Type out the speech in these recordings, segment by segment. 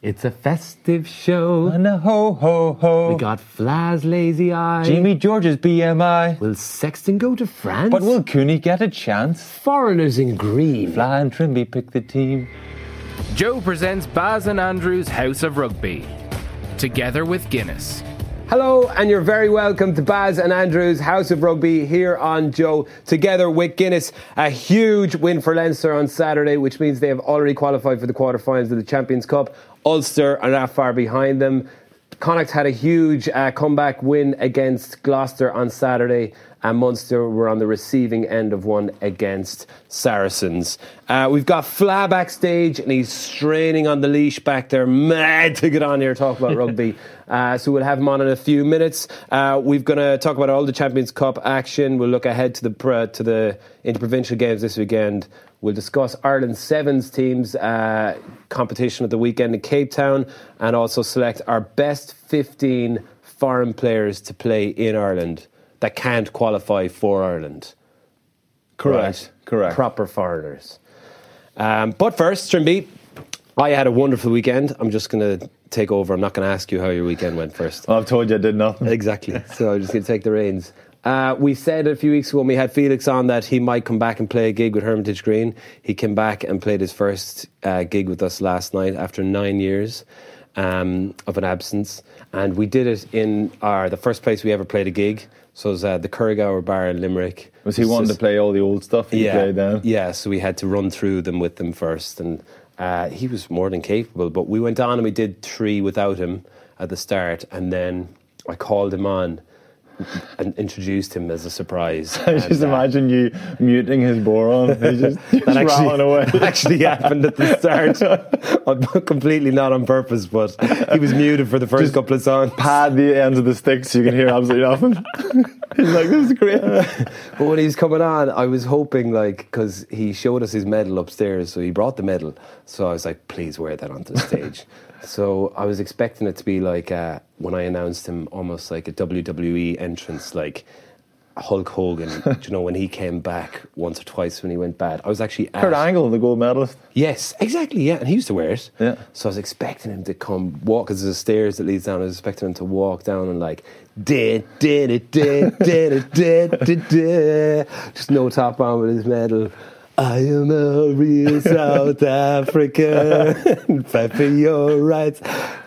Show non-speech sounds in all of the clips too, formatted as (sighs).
It's a festive show. And a ho ho ho. We got Fla's lazy eye. Jamie George's BMI. Will Sexton go to France? But will Cooney get a chance? foreigners in green? Fla and Trimby pick the team. Joe presents Baz and Andrew's House of Rugby, together with Guinness. Hello, and you're very welcome to Baz and Andrew's House of Rugby here on Joe, together with Guinness. A huge win for Leinster on Saturday, which means they have already qualified for the quarterfinals of the Champions Cup. Ulster are not far behind them. Connacht had a huge uh, comeback win against Gloucester on Saturday, and Munster were on the receiving end of one against Saracens. Uh, we've got Fla backstage, and he's straining on the leash back there, mad to get on here talk about (laughs) rugby. Uh, so we'll have him on in a few minutes. Uh, we're going to talk about all the Champions Cup action. We'll look ahead to the to the interprovincial games this weekend. We'll discuss Ireland's sevens teams uh, competition at the weekend in Cape Town, and also select our best 15 foreign players to play in Ireland that can't qualify for Ireland. Correct. Correct. Proper foreigners. Um, but first, Trimby, I had a wonderful weekend. I'm just going to take over. I'm not going to ask you how your weekend went first. Well, I've told you I did nothing. Exactly. (laughs) So I'm just going to take the reins. Uh, we said a few weeks ago when we had Felix on that he might come back and play a gig with Hermitage Green. He came back and played his first uh, gig with us last night after nine years um, of an absence, and we did it in our the first place we ever played a gig. So it was uh, the Curragower Bar in Limerick. Was he wanting to play all the old stuff he yeah, played then? Yeah, so we had to run through them with them first, and uh, he was more than capable. But we went on and we did three without him at the start, and then I called him on and introduced him as a surprise. (laughs) I just uh, imagine you muting his bodhrán. He's just, (laughs) just that rattling away. actually, (laughs) actually happened at the start. completely not on purpose, but he was muted for the first couple of songs. Pad the ends of the sticks so you can hear absolutely nothing. He's like, this is great. But when he was coming on, I was hoping, like, because he showed us his medal upstairs, so he brought the medal. So I was like, please wear that onto the stage. So I was expecting it to be like, uh, when I announced him, almost like a WWE entrance, like Hulk Hogan, (laughs) do you know, when he came back once or twice when he went bad. I was actually at, Kurt Angle, the gold medalist. Yes, exactly. Yeah, and he used to wear it. Yeah. So I was expecting him to come walk because there's a stairs that leads down. I was expecting him to walk down and like did did it did did it did did did just no top on with his medal. I am a real South African. (laughs) Fight for your rights.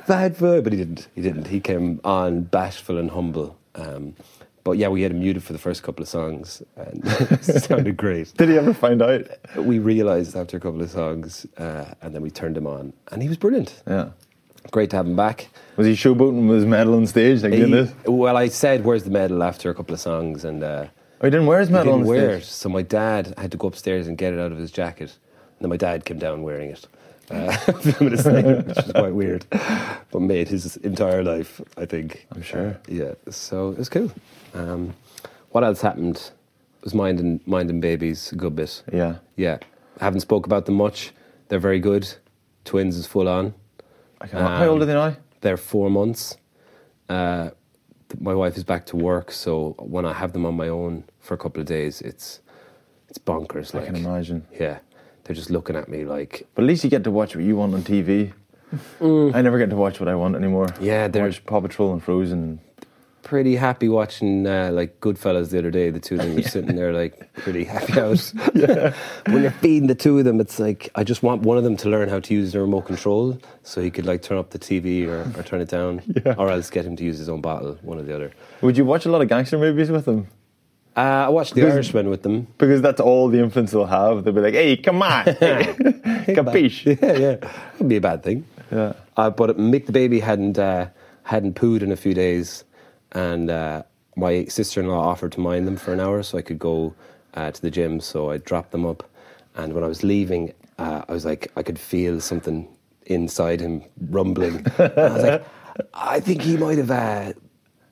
Fight for. But he didn't. He didn't. He came on bashful and humble. Um, but yeah, we had him muted for the first couple of songs, and (laughs) it sounded great Did he ever find out? we realised after a couple of songs, uh, and then we turned him on, and he was brilliant. Yeah. Great to have him back. Was he showboating with his medal on stage like He- well, I said, "Where's the medal?" after a couple of songs, and uh, Oh, he didn't wear his he medal didn't on wear it. So my dad had to go upstairs and get it out of his jacket, and then my dad came down wearing it. Uh, (laughs) later, which is quite weird, but made his entire life, I think. I'm sure. Yeah, so it was cool. Um, what else happened? It was minding minding babies a good bit. Yeah. Yeah, I haven't spoke about them much. They're very good. Twins is full on. I can, how old are they now? They're four months. Uh, my wife is back to work, so when I have them on my own for a couple of days, it's it's bonkers. Like. I Like, can imagine. yeah, they're just looking at me like, But at least you get to watch what you want on TV. Mm. I never get to watch what I want anymore. Yeah, I they're- watch Paw Patrol and Frozen. Pretty happy watching uh, like Goodfellas the other day. The two of them were (laughs) sitting there like pretty happy (laughs) out. when you're feeding the two of them, it's like I just want one of them to learn how to use the remote control, so he could like turn up the TV or, or turn it down, (laughs) Yeah. or else get him to use his own bottle, one or the other. Would you watch a lot of gangster movies with them? Uh, I watched The Because- Irishman with them. Because that's all the influence they'll have. They'll be like, hey, come on. Capiche? Yeah, yeah, wouldn't be a bad thing. Yeah. Uh, but Mick the baby hadn't uh, hadn't pooed in a few days, and uh, my sister-in-law offered to mind them for an hour so I could go uh, to the gym. So I dropped them up, and when I was leaving, uh, I was like, I could feel something inside him rumbling. (laughs) And I was like, I think he might have uh,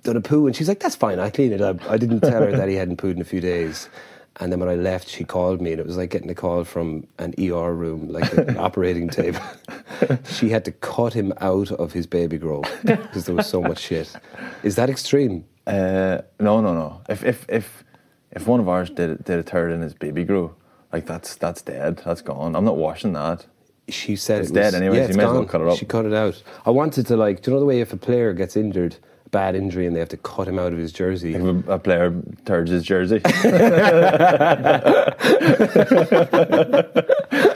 done a poo, and she's like, "That's fine, I clean it up." I didn't tell her that he hadn't pooed in a few days. And then when I left, she called me, and it was like getting a call from an ER room, like an (laughs) operating table. (laughs) she had to cut him out of his baby grow (laughs) because there was so much shit. Is that extreme? Uh, no, no, no. If if if if one of ours did did a turd in his baby grow, like that's that's dead. That's gone. I'm not washing that. she said It's it was, dead anyways, Yeah, you may as well gone. cut it up. She cut it out. I wanted to like. Do you know the way if a player gets injured, bad injury, and they have to cut him out of his jersey? If a, player turds his jersey. (laughs)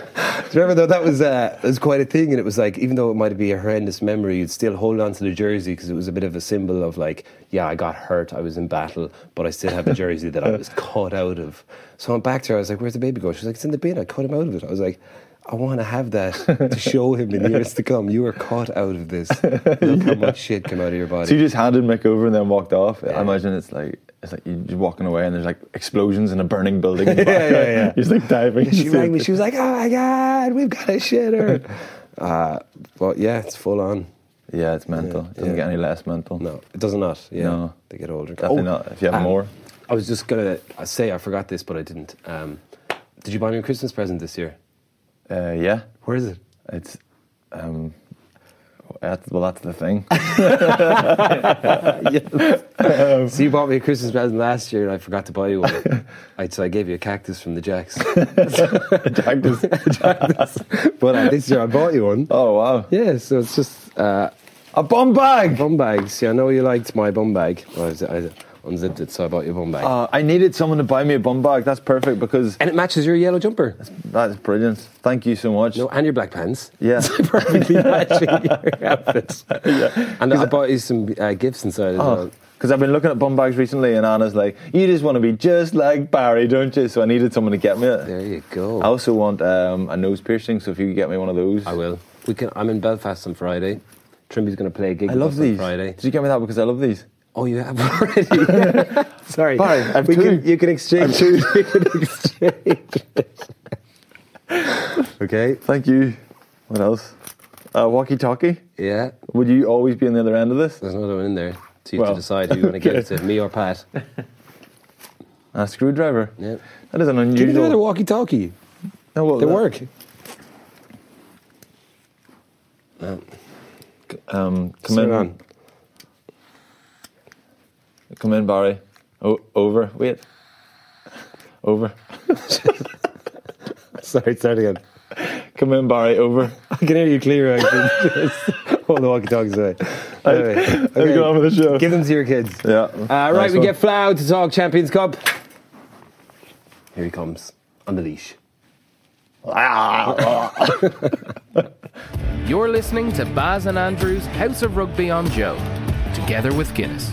(laughs) Do you remember though that was uh, was quite a thing, and it was like even though it might be a horrendous memory, you'd still hold on to the jersey because it was a bit of a symbol of like, yeah, I got hurt, I was in battle, but I still have the jersey that I was cut out of. So I'm back to her. I was like, "Where's the baby go?" She's like, "It's in the bin. I cut him out of it." I was like. I want to have that (laughs) to show him in years to come. You were caught out of this. (laughs) Look how much shit came out of your body. so you just handed Mick over and then walked off. I imagine it's like it's like you're walking away and there's like explosions in a burning building. (laughs) yeah, yeah. yeah. He's like diving. she rang me. She was like, "Oh my god, we've got a shitter." uh, but yeah, it's full on. Yeah, it's mental. Yeah, it doesn't yeah. get any less mental. No, it does not. Yeah, No. they get older. Definitely Oh, not. If you have um, more. I was just gonna say I forgot this, but I didn't. Um, did you buy me a Christmas present this year? Uh, yeah, Where is it? it's. Um, that's, well, that's the thing. (laughs) so you bought me a Christmas present last year, and I forgot to buy you one. (laughs) I, so I gave you a cactus from the Jacks. (laughs) cactus, cactus. but uh, this year I bought you one. Oh wow! Yeah, so it's just uh, A bum bag. bum bags. Yeah, I know you liked my bum bag. I, was, I unzipped it, so I bought you a bum bag. Uh, I needed someone to buy me a bum bag. That's perfect because and it matches your yellow jumper. that is brilliant. Thank you so much. No, and your black pants. Yeah. (laughs) Perfectly (laughs) matching your outfit. (laughs) And I bought you some uh, gifts inside as well. Because I've been looking at bum bags recently, and Anna's like, "You just want to be just like Barry, don't you?" So I needed someone to get me it. There you go. I also want um, a nose piercing, so if you could get me one of those, I will. We can. I'm in Belfast on Friday. Trimby's going to play a gig I love these. on Friday. Did you get me that because I love these? Oh, you have (laughs) already. (laughs) Sorry, Barry, I have we two. Can, you can exchange. you (laughs) can exchange. okay. Thank you. What else? Uh, walkie talkie. Yeah. Would you always be on the other end of this? There's another one in there. So you have Well, to decide who you want to give it to, me or Pat. A screwdriver. Yeah. That is an unusual. Give me unusual. another walkie-talkie. No, well, They that- work. Um, come Sit in. on. Come in, Barry. Oh, over. Wait. Over. (laughs) Sorry, start again. Come in, Barry. Over. I can hear you clear. Actually. (laughs) Just hold the walkie-talkies away. Anyway, Let's okay. go on with the show. Give them to your kids. yeah. Uh, right, Nice we one. get Fla to talk Champions Cup. Here he comes on the leash. (laughs) You're listening to Baz and Andrew's House of Rugby on Joe, together with Guinness.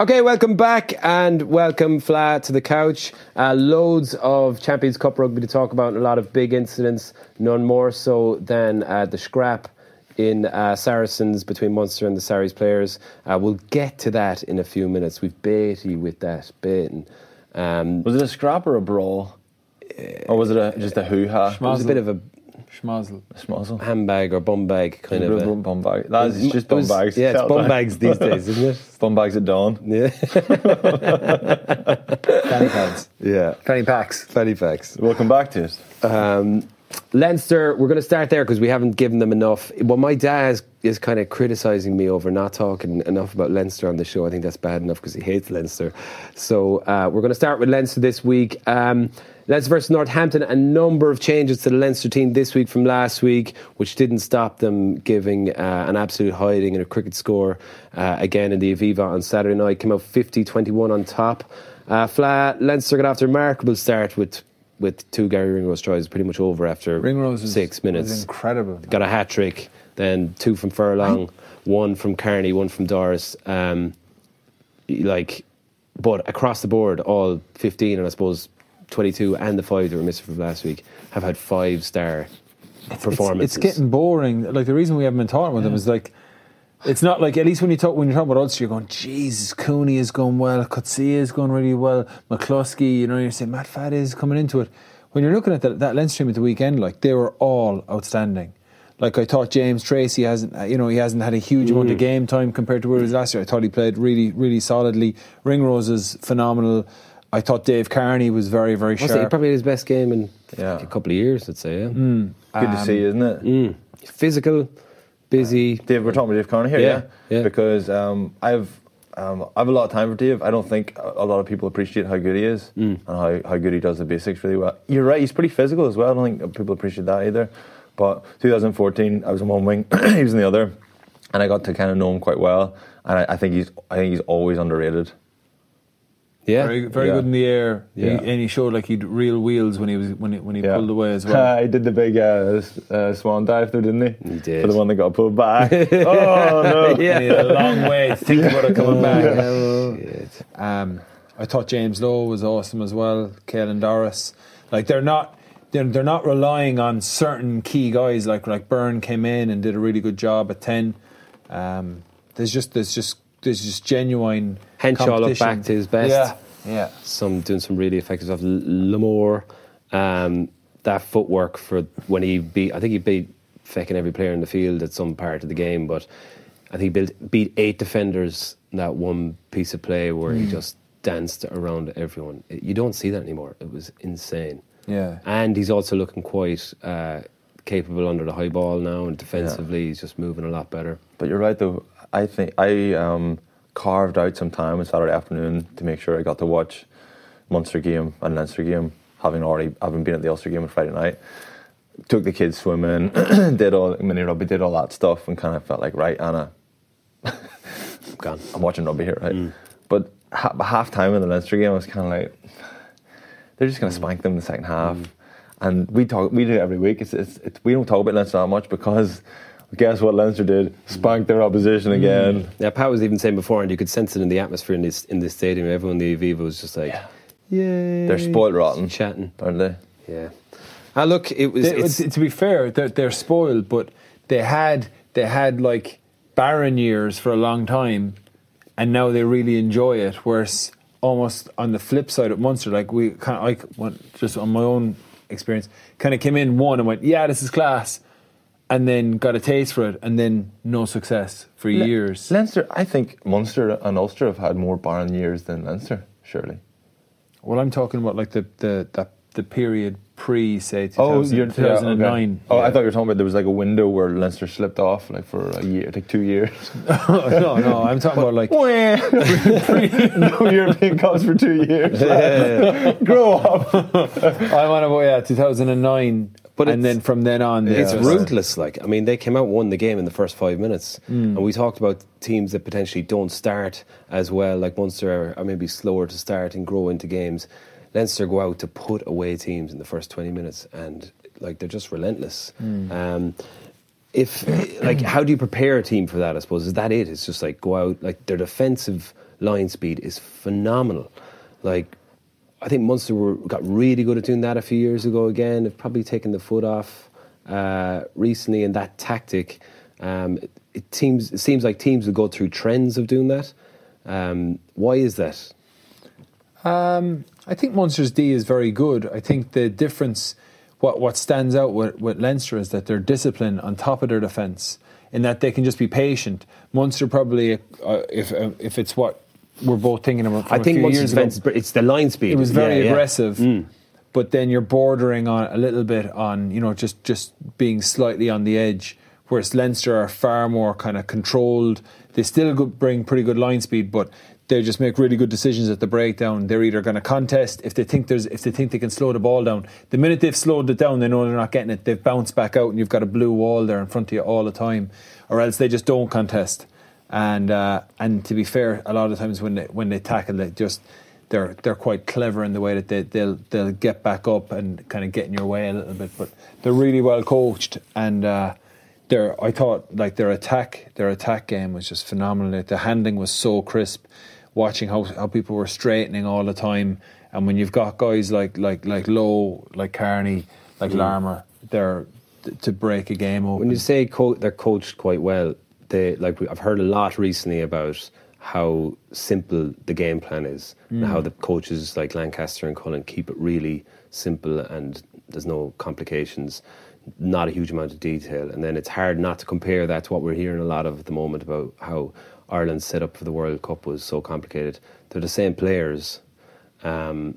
Okay, welcome back and welcome Fla to the couch. Uh, loads of Champions Cup rugby to talk about and a lot of big incidents, none more so than uh, the scrap in uh, Saracens between Munster and the Sarries players. Uh, we'll get to that in a few minutes. We've Beatty with that, baiting. Um, Was it a scrap or a brawl? Or was it a, just a hoo ha? it was a bit of a Schmazel. Schmozzle. handbag or bum bag kind of. A, bum bag. That is just bum was- bags. Yeah, it's Tell bum bags these days, isn't it? (laughs) Bum bags at dawn. Yeah. (laughs) Fanny pads. yeah. Fanny packs. Fanny packs. Welcome back to it. Um, Leinster, we're going to start there because we haven't given them enough. Well, my dad is, is kind of criticising me over not talking enough about Leinster on the show. I think that's bad enough because he hates Leinster. So uh, we're going to start with Leinster this week. Um, Leinster versus Northampton, a number of changes to the Leinster team this week from last week, which didn't stop them giving uh, an absolute hiding in a cricket score uh, again in the Aviva on Saturday night. Came out 50 21 on top. Uh, Fla, Leinster got off to a remarkable start with with two Garry Ringrose tries pretty much over after Ringrose six minutes. was incredible. Got a hat trick, then two from Furlong, one from Kearney, one from Doris. Um, like, but across the board, all 15 and I suppose 22 and the five that were missing from last week have had five star performances. It's getting boring. Like the reason we haven't been talking about them is like it's not like at least when you talk when you're talking about Ulster, you're going, Jesus, Cooney is going well, Coetzee is going really well, McCloskey, you know, you're saying Matt Fad is coming into it. When you're looking at that, that Leinster team at the weekend, like they were all outstanding. Like I thought James Tracy hasn't, you know, he hasn't had a huge amount of Mm. game time compared to where he was last year. I thought he played really, really solidly. Ringrose is phenomenal. I thought Dave Kearney was very, very Was it sharp. probably his best game in Yeah. a couple of years, I'd say. Yeah. Mm. Good to see, isn't it? Mm. Physical, busy. Dave, we're talking about Dave Connor here, Yeah, yeah? yeah. Because um, I've um, I have a lot of time for Dave. I don't think a a lot of people appreciate how good he is Mm. and how, how good he does the basics really well. You're right, he's pretty physical as well. I don't think people appreciate that either. But 2014, I was in one wing, (coughs) he was in the other, and I got to kind of know him quite well. And I, I think he's I think he's always underrated. Yeah. Very, very Yeah. good in the air, He- and he showed like he'd real wheels when he was when he, when he Yeah. pulled away as (laughs) well. he did the big uh, uh, swan dive there, didn't he? He did. For the one that got pulled back. (laughs) oh no! Yeah. He had a long way to think about it coming back. Shit. Um, I thought James Lowe was awesome as well. Caelan Doris, like they're not they're, they're not relying on certain key guys. Like like Byrne came in and did a really good job at ten. Um, there's just there's just there's just genuine Henshaw looked back to his best. Yeah, yeah. some doing some really effective stuff. Larmour, um, that footwork for when he beat, I think he beat fecking every player in the field at some part of the game, but I think he built, beat eight defenders in that one piece of play where he just danced around everyone. You don't see that anymore. It was insane. Yeah. And he's also looking quite uh, capable under the high ball now, and defensively he's just moving a lot better. But you're right though. I think I um, carved out some time on Saturday afternoon to make sure I got to watch Munster game and Leinster game, having already having been at the Ulster game on Friday night. Took the kids swimming, (clears throat) did all mini rugby, did all that stuff, and kind of felt like right, Anna, Gone. (laughs) I'm watching rugby here, right? Mm. But ha- half time in the Leinster game, I was kind of like, they're just going to mm. spank them in the second mm. half. And we talk, we do it every week. It's, it's, it's, we don't talk about Leinster that much because guess what Leinster did? Spanked their opposition again. Yeah, Pat was even saying before, and you could sense it in the atmosphere in this in this stadium. Everyone in the Aviva was just like, yeah, They're spoiled rotten, chatting. aren't they? Yeah. Ah, look, it was. They- it's, to be fair, they're, they're spoiled, but they had they had like barren years for a long time, and now they really enjoy it. Whereas almost on the flip side of Munster, like we kind of like just on my own experience, kind of came in one and went, yeah, this is class, and then got a taste for it, and then no success for Le- years. Leinster, I think Munster and Ulster have had more barren years than Leinster, surely. well, I'm talking about like the the that the period pre say 2000, Oh, you're, yeah, 2009. okay. Oh, I thought you were talking about there was like a window where Leinster slipped off like for a year, like two years. (laughs) no, no, I'm talking about like (laughs) (laughs) no European Cups for two years. Grow up. I'm on about yeah 2009, But and then from then on, it's yeah, it was- ruthless. Like I mean, they came out won the game in the first five minutes, Mm. and we talked about teams that potentially don't start as well. Like Munster are, are maybe slower to start and grow into games. Leinster go out to put away teams in the first twenty minutes, and like they're just relentless. Mm. Um, if like, how do you prepare a team for that? I suppose is that it? It's just like go out. Like their defensive line speed is phenomenal. Like I think Munster were, got really good at doing that a few years ago. Again, they've probably taken the foot off uh, recently in that tactic. Um, it, it seems it seems like teams will go through trends of doing that. Um, why is that? Um, I think Munster's D is very good. I think the difference, what what stands out with, with Leinster is that they're disciplined on top of their defence, in that they can just be patient. Munster probably, uh, if uh, if it's what we're both thinking about, from I a think few Munster's years ago, is br- it's the line speed. it was very Yeah, yeah. aggressive. Mm. But then you're bordering on a little bit on you know just just being slightly on the edge. Whereas Leinster are far more kind of controlled. They still bring pretty good line speed, but they just make really good decisions at the breakdown. They're either going to contest if they think there's if they think they can slow the ball down. The minute they've slowed it down, they know they're not getting it. They've bounced back out, and you've got a blue wall there in front of you all the time, or else they just don't contest. And uh, and to be fair, a lot of times when they when they tackle, they just they're they're quite clever in the way that they, they'll they'll get back up and kind of get in your way a little bit. But they're really well coached, and uh, their I thought like their attack their attack game was just phenomenal. Like, the handling was so crisp. Watching how how people were straightening all the time, and when you've got guys like like like Lowe, like Kearney, like Larmour, they're to break a game open. When you say co- they're coached quite well, they like I've heard a lot recently about how simple the game plan is and how the coaches like Lancaster and Cullen keep it really simple and there's no complications, not a huge amount of detail, and then it's hard not to compare that to what we're hearing a lot of at the moment about how Ireland's set up for the World Cup was so complicated. They're the same players. Um,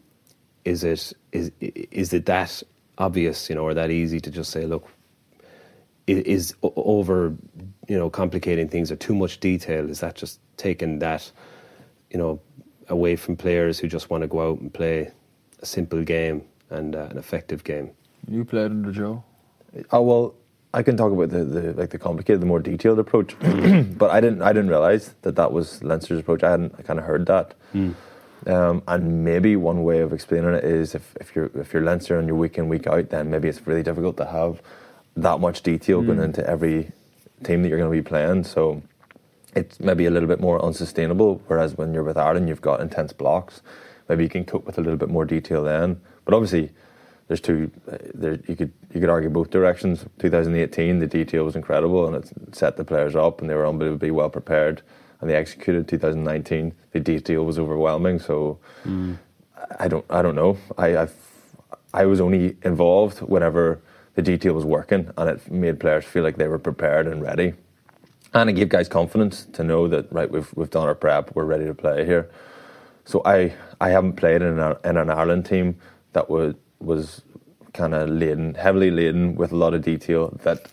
is it is is it that obvious, you know, or that easy to just say, look, is over, you know, complicating things or too much detail? Is that just taking that, you know, away from players who just want to go out and play a simple game and uh, an effective game? you played under Joe. Oh well, I can talk about the, the like the complicated, the more detailed approach, (clears throat) but I didn't I didn't realize that that was Leinster's approach. I hadn't I kind of heard that, um, and maybe one way of explaining it is if, if you're if you're Leinster and you're week in week out, then maybe it's really difficult to have that much detail going into every team that you're going to be playing. So it's maybe a little bit more unsustainable. Whereas when you're with Ireland, you've got intense blocks. Maybe you can cope with a little bit more detail then. But obviously, there's two. Uh, there you could you could argue both directions. 2018, the detail was incredible and it set the players up, and they were unbelievably well prepared, and they executed. 2019, the detail was overwhelming. So I don't I don't know. I I've, I was only involved whenever the detail was working, and it made players feel like they were prepared and ready and it gave guys confidence to know that right we've we've done our prep, we're ready to play here. So I I haven't played in an, in an Ireland team that was was kind of laden, heavily laden with a lot of detail that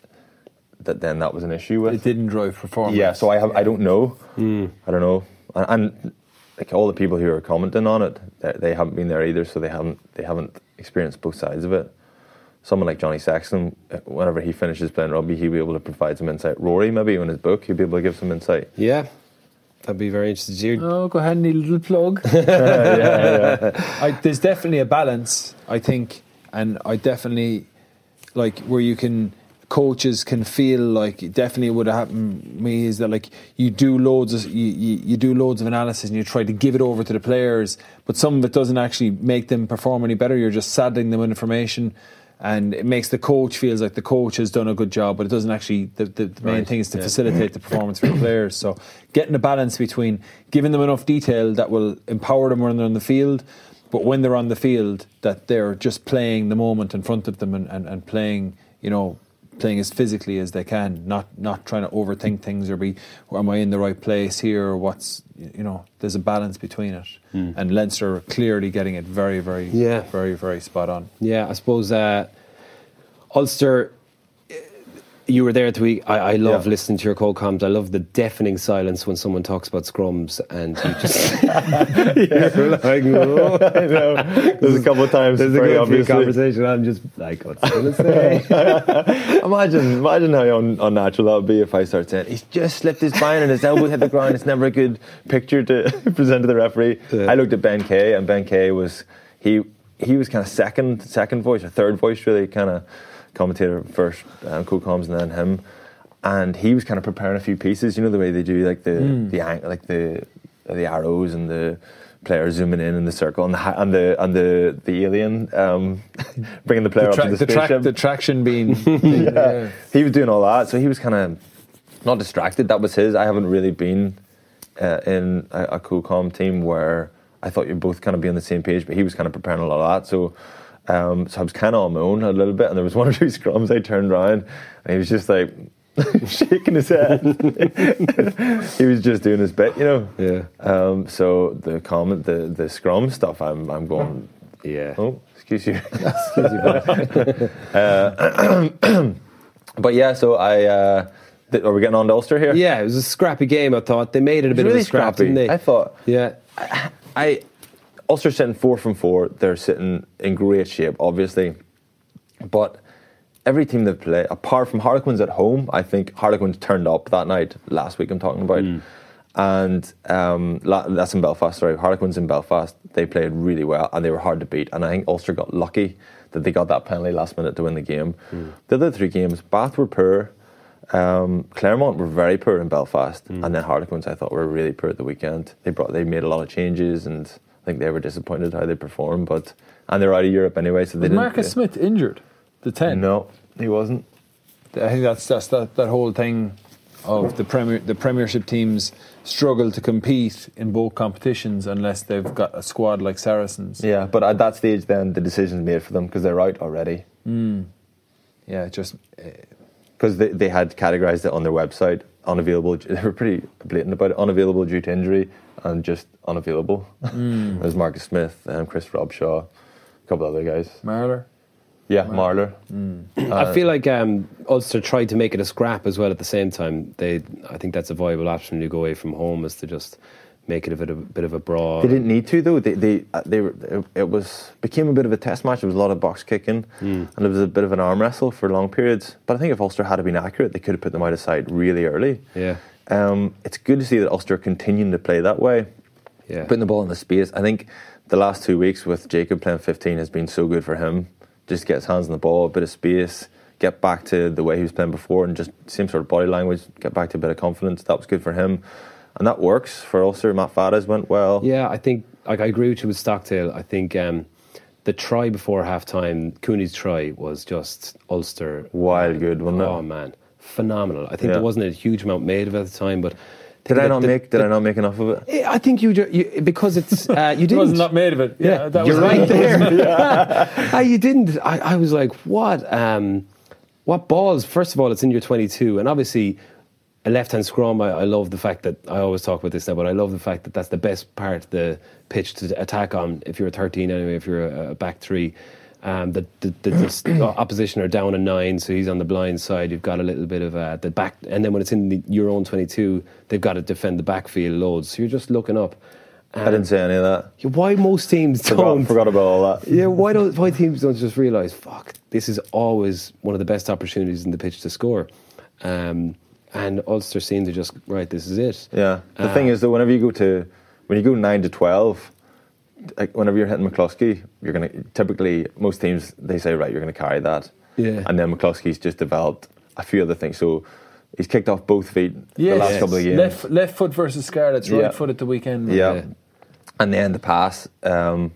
that then that was an issue with. It didn't drive performance. Yeah, so I have I don't know. Hmm. I don't know, and, and like all the people who are commenting on it, they, they haven't been there either, so they haven't they haven't experienced both sides of it. Someone like Johnny Sexton, uh, whenever he finishes playing rugby, he'll be able to provide some insight. Rory, maybe in his book, he'll be able to give some insight. Yeah, that'd be very interesting to hear. Oh, go ahead, need a little plug. (laughs) (laughs) I, there's definitely a balance, I think, and I definitely like where you can coaches can feel like it definitely would have happened to me is that like you do loads of you, you, you do loads of analysis and you try to give it over to the players but some of it doesn't actually make them perform any better you're just saddling them with information and it makes the coach feels like the coach has done a good job but it doesn't actually the, the, the main Right, thing is to yeah. facilitate the performance for the (coughs) players so getting a balance between giving them enough detail that will empower them when they're on the field but when they're on the field that they're just playing the moment in front of them and, and, and playing you know playing as physically as they can not not trying to overthink things or be am I in the right place here or what's you know there's a balance between it and Leinster are clearly getting it very very Yeah. very very spot on Yeah, I suppose uh, Ulster. You were there at the week. I, I love Yeah. listening to your call comms. I love the deafening silence when someone talks about scrums, and you just (laughs) (laughs) you're like, (laughs) know. There's a couple of times, There's a good conversation. I'm just like, what's he gonna say? Imagine, imagine how un- unnatural that would be if I start saying he's just slipped his spine and his elbow hit the ground. It's never a good picture to present to the referee. Yeah. I looked at Ben Kay, and Ben Kay was he he was kind of second second voice or third voice really, kind of commentator first, um, co-coms, and then him. And he was kind of preparing a few pieces. You know the way they do like the the ang- like the the arrows and the player zooming in in the circle and the ha- and the and the the alien um, (laughs) bringing the player the, up to the, the, track, spaceship the traction being (laughs) yeah. He was doing all that, so he was kind of not distracted. That was his. I haven't really been uh, in a, a cool calm team where I thought you'd both kind of be on the same page, but he was kind of preparing a lot of that. So, um, so I was kind of on my own a little bit, and there was (laughs) one or two scrums. I turned around, and he was just like (laughs) shaking his head. (laughs) he was just doing his bit, you know. Yeah. Um, so the comment, the the scrum stuff, I'm I'm going. yeah. Oh, excuse you. Excuse me, but- (clears throat) But yeah, so I. Uh, th- are we getting on to Ulster here? yeah, it was a scrappy game. I thought they made it a It's bit really of a scrap, scrappy. didn't they? I thought. Yeah. I Ulster sitting four from four. They're sitting in great shape, obviously, but every team they play, apart from Harlequins at home, I think Harlequins turned up that night last week. I'm talking about, and um, that's in Belfast. Sorry, Harlequins in Belfast. They played really well and they were hard to beat. And I think Ulster got lucky that they got that penalty last minute to win the game. The other three games, Bath were poor. Um, Clermont were very poor in Belfast, and then Harlequins I thought were really poor at the weekend. They brought they made a lot of changes, and I think they were disappointed how they performed. But and they're out of Europe anyway, so they was didn't. Marcus Smith injured the 10 No, he wasn't. I think that's that's that, that whole thing of the premier the Premiership teams struggle to compete in both competitions unless they've got a squad like Saracens. Yeah, but at that stage, then the decision's made for them because they're out already. Yeah, it just uh, Because they, they had categorised it on their website unavailable. (laughs) They were pretty blatant about it. Unavailable due to injury and just unavailable. There's Marcus Smith, um, Chris Robshaw, a couple other guys. Marler. Yeah, Marler. I feel like um, Ulster tried to make it a scrap as well at the same time. They, I think that's a viable option when you go away from home is to just make it a bit of, a bit of a brawl. They didn't need to though. They they uh, they were, it, it was became a bit of a test match. There was a lot of box kicking, Hmm. and it was a bit of an arm wrestle for long periods. But I think if Ulster had been accurate, they could have put them out of sight really early. Yeah. Um, it's good to see that Ulster continuing to play that way, Yeah. putting the ball in the space. I think the last two weeks with Jacob playing 15 has been so good for him. Just get his hands on the ball, a bit of space, get back to the way he was playing before, and just same sort of body language, get back to a bit of confidence. That was good for him, and that works for Ulster. Matt Faddes went well. Yeah, I think like I agree with you with Stockdale. I think um, the try before half time, Cooney's try was just Ulster Wild good, wasn't it? Oh man, phenomenal. I think Yeah. there wasn't a huge amount made of it at the time, but Did I not the- make? Did the- I not make enough of it? I think you, ju- you because it's uh, you It was (laughs) didn't. not made of it. Yeah, that you're was right there. Ah, (laughs) you didn't. I, I was like, what? Um, what balls? First of all, it's in your 22, and obviously, a left-hand scrum. I, I love the fact that I always talk about this now, but I love the fact that that's the best part of the pitch to attack on. If you're a 13, anyway, if you're a, a back three. Um, the, the, the, the (clears throat) opposition are down a nine, so he's on the blind side. You've got a little bit of uh, the back, and then when it's in the, your own 22, they've got to defend the backfield loads. So you're just looking up. I didn't say any of that. Why most teams Forgot, don't forgot about all that. yeah, why don't why teams don't just realise, fuck, this is always one of the best opportunities in the pitch to score, um, and Ulster seem to just right, this is it. Yeah. The Uh, thing is that whenever you go to when you go nine to twelve, like whenever you're hitting McCloskey, you're gonna typically most teams they say right, you're gonna carry that. Yeah. And then McCloskey's just developed a few other things. So he's kicked off both feet Yes. the last couple of games. Left, left foot versus Scarlets, right Yeah. foot at the weekend. yeah. Yeah. And then the pass, um,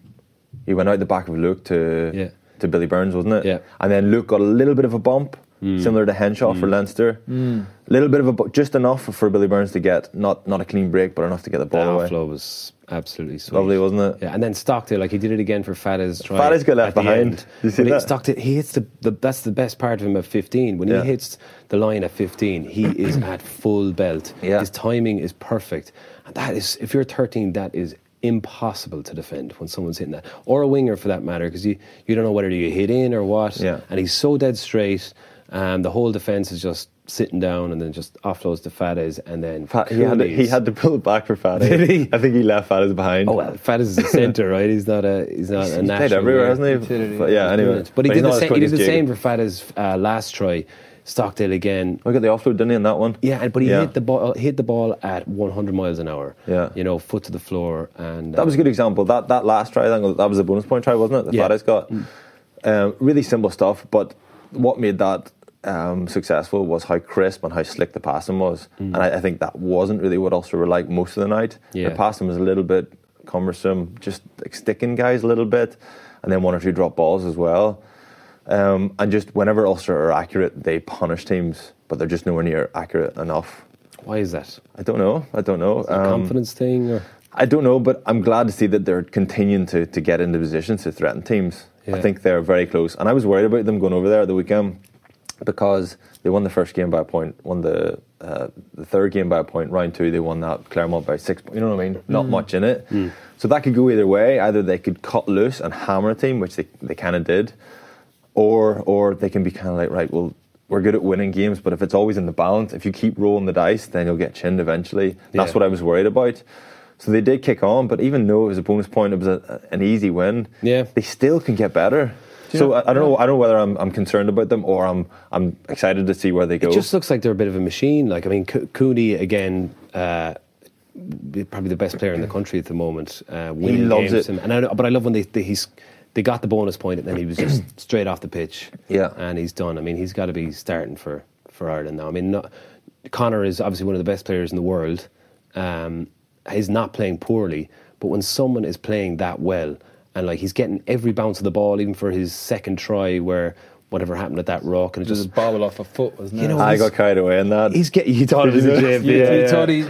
he went out the back of Luke to Yeah. to Billy Burns, wasn't it? Yeah. And then Luke got a little bit of a bump, hmm. similar to Henshaw for hmm. Leinster. Hmm. A little bit of a just enough for Billy Burns to get not not a clean break, but enough to get the ball away. outflow was absolutely sweet. Lovely, wasn't it? Yeah, and then Stockdale, like he did it again for Faddes' try. Faddes got left behind. You see but he- that? Stockdale, he hits the, the that's the best part of him at 15. When Yeah. he hits the line at 15, he (clears throat) is at full belt. Yeah. His timing is perfect. And that is, if you're 13, that is impossible to defend when someone's hitting that, or a winger for that matter, because you, you don't know whether you hit in or what. Yeah. And he's so dead straight. Um, the whole defense is just sitting down and then just offloads to Faddes and then Fa- he had to, he had to pull it back for Fada. Did he? I think he left Faddes behind. Oh well, Fat is a centre, right? He's not a he's not a he's national played everywhere, hasn't he? He But yeah. yeah, anyway. But he he's did the same. He did the same for Faddes' uh, last try. Stockdale again. I got the offload, didn't he, in that one? Yeah, but he Yeah. hit the ball hit the ball at 100 miles an hour. Yeah. you know, foot to the floor, and That was a good example. That that last try, I that was a bonus point try, wasn't it? The Yeah. Faddes got. Um, really simple stuff, but what made that um, successful was how crisp and how slick the passing was. And I, I think that wasn't really what Ulster were like most of the night. Yeah. The passing was a little bit cumbersome, just like sticking guys a little bit, and then one or two drop balls as well. Um, and just whenever Ulster are accurate, they punish teams, but they're just nowhere near accurate enough. Why is that? I don't know. I don't know. A Um, confidence thing, or I don't know, but I'm glad to see that they're continuing to, to get into positions to threaten teams. Yeah. I think they're very close. And I was worried about them going over there at the weekend because they won the first game by a point, won the uh, the third game by a point, round two, they won that Clermont by six You know what I mean? Not much in it. So that could go either way. Either they could cut loose and hammer a team, which they, they kind of did, or or they can be kind of like, right, well, we're good at winning games, but if it's always in the balance, if you keep rolling the dice, then you'll get chinned eventually. That's Yeah. what I was worried about. So they did kick on, but even though it was a bonus point, it was a, an easy win. Yeah. they still can get better. So I, I don't know. I don't know whether I'm, I'm concerned about them or I'm I'm excited to see where they go. it just looks like they're a bit of a machine. Like I mean, Cooney again. Uh, probably the best player in the country at the moment. Uh, winning loves games. it. And I, know- but I love when they, they he's they got the bonus point and then he was just (clears throat) straight off the pitch. Yeah. and he's done. I mean, he's got to be starting for for Ireland now. I mean, not, Connor is obviously one of the best players in the world. Um, he's not playing poorly, but when someone is playing that well and like he's getting every bounce of the ball, even for his second try, where whatever happened at that rock, and it Just just bobble off a foot, wasn't You it? know, I got carried away in that. he's getting. You thought it was a jib, you, yeah, you yeah. thought he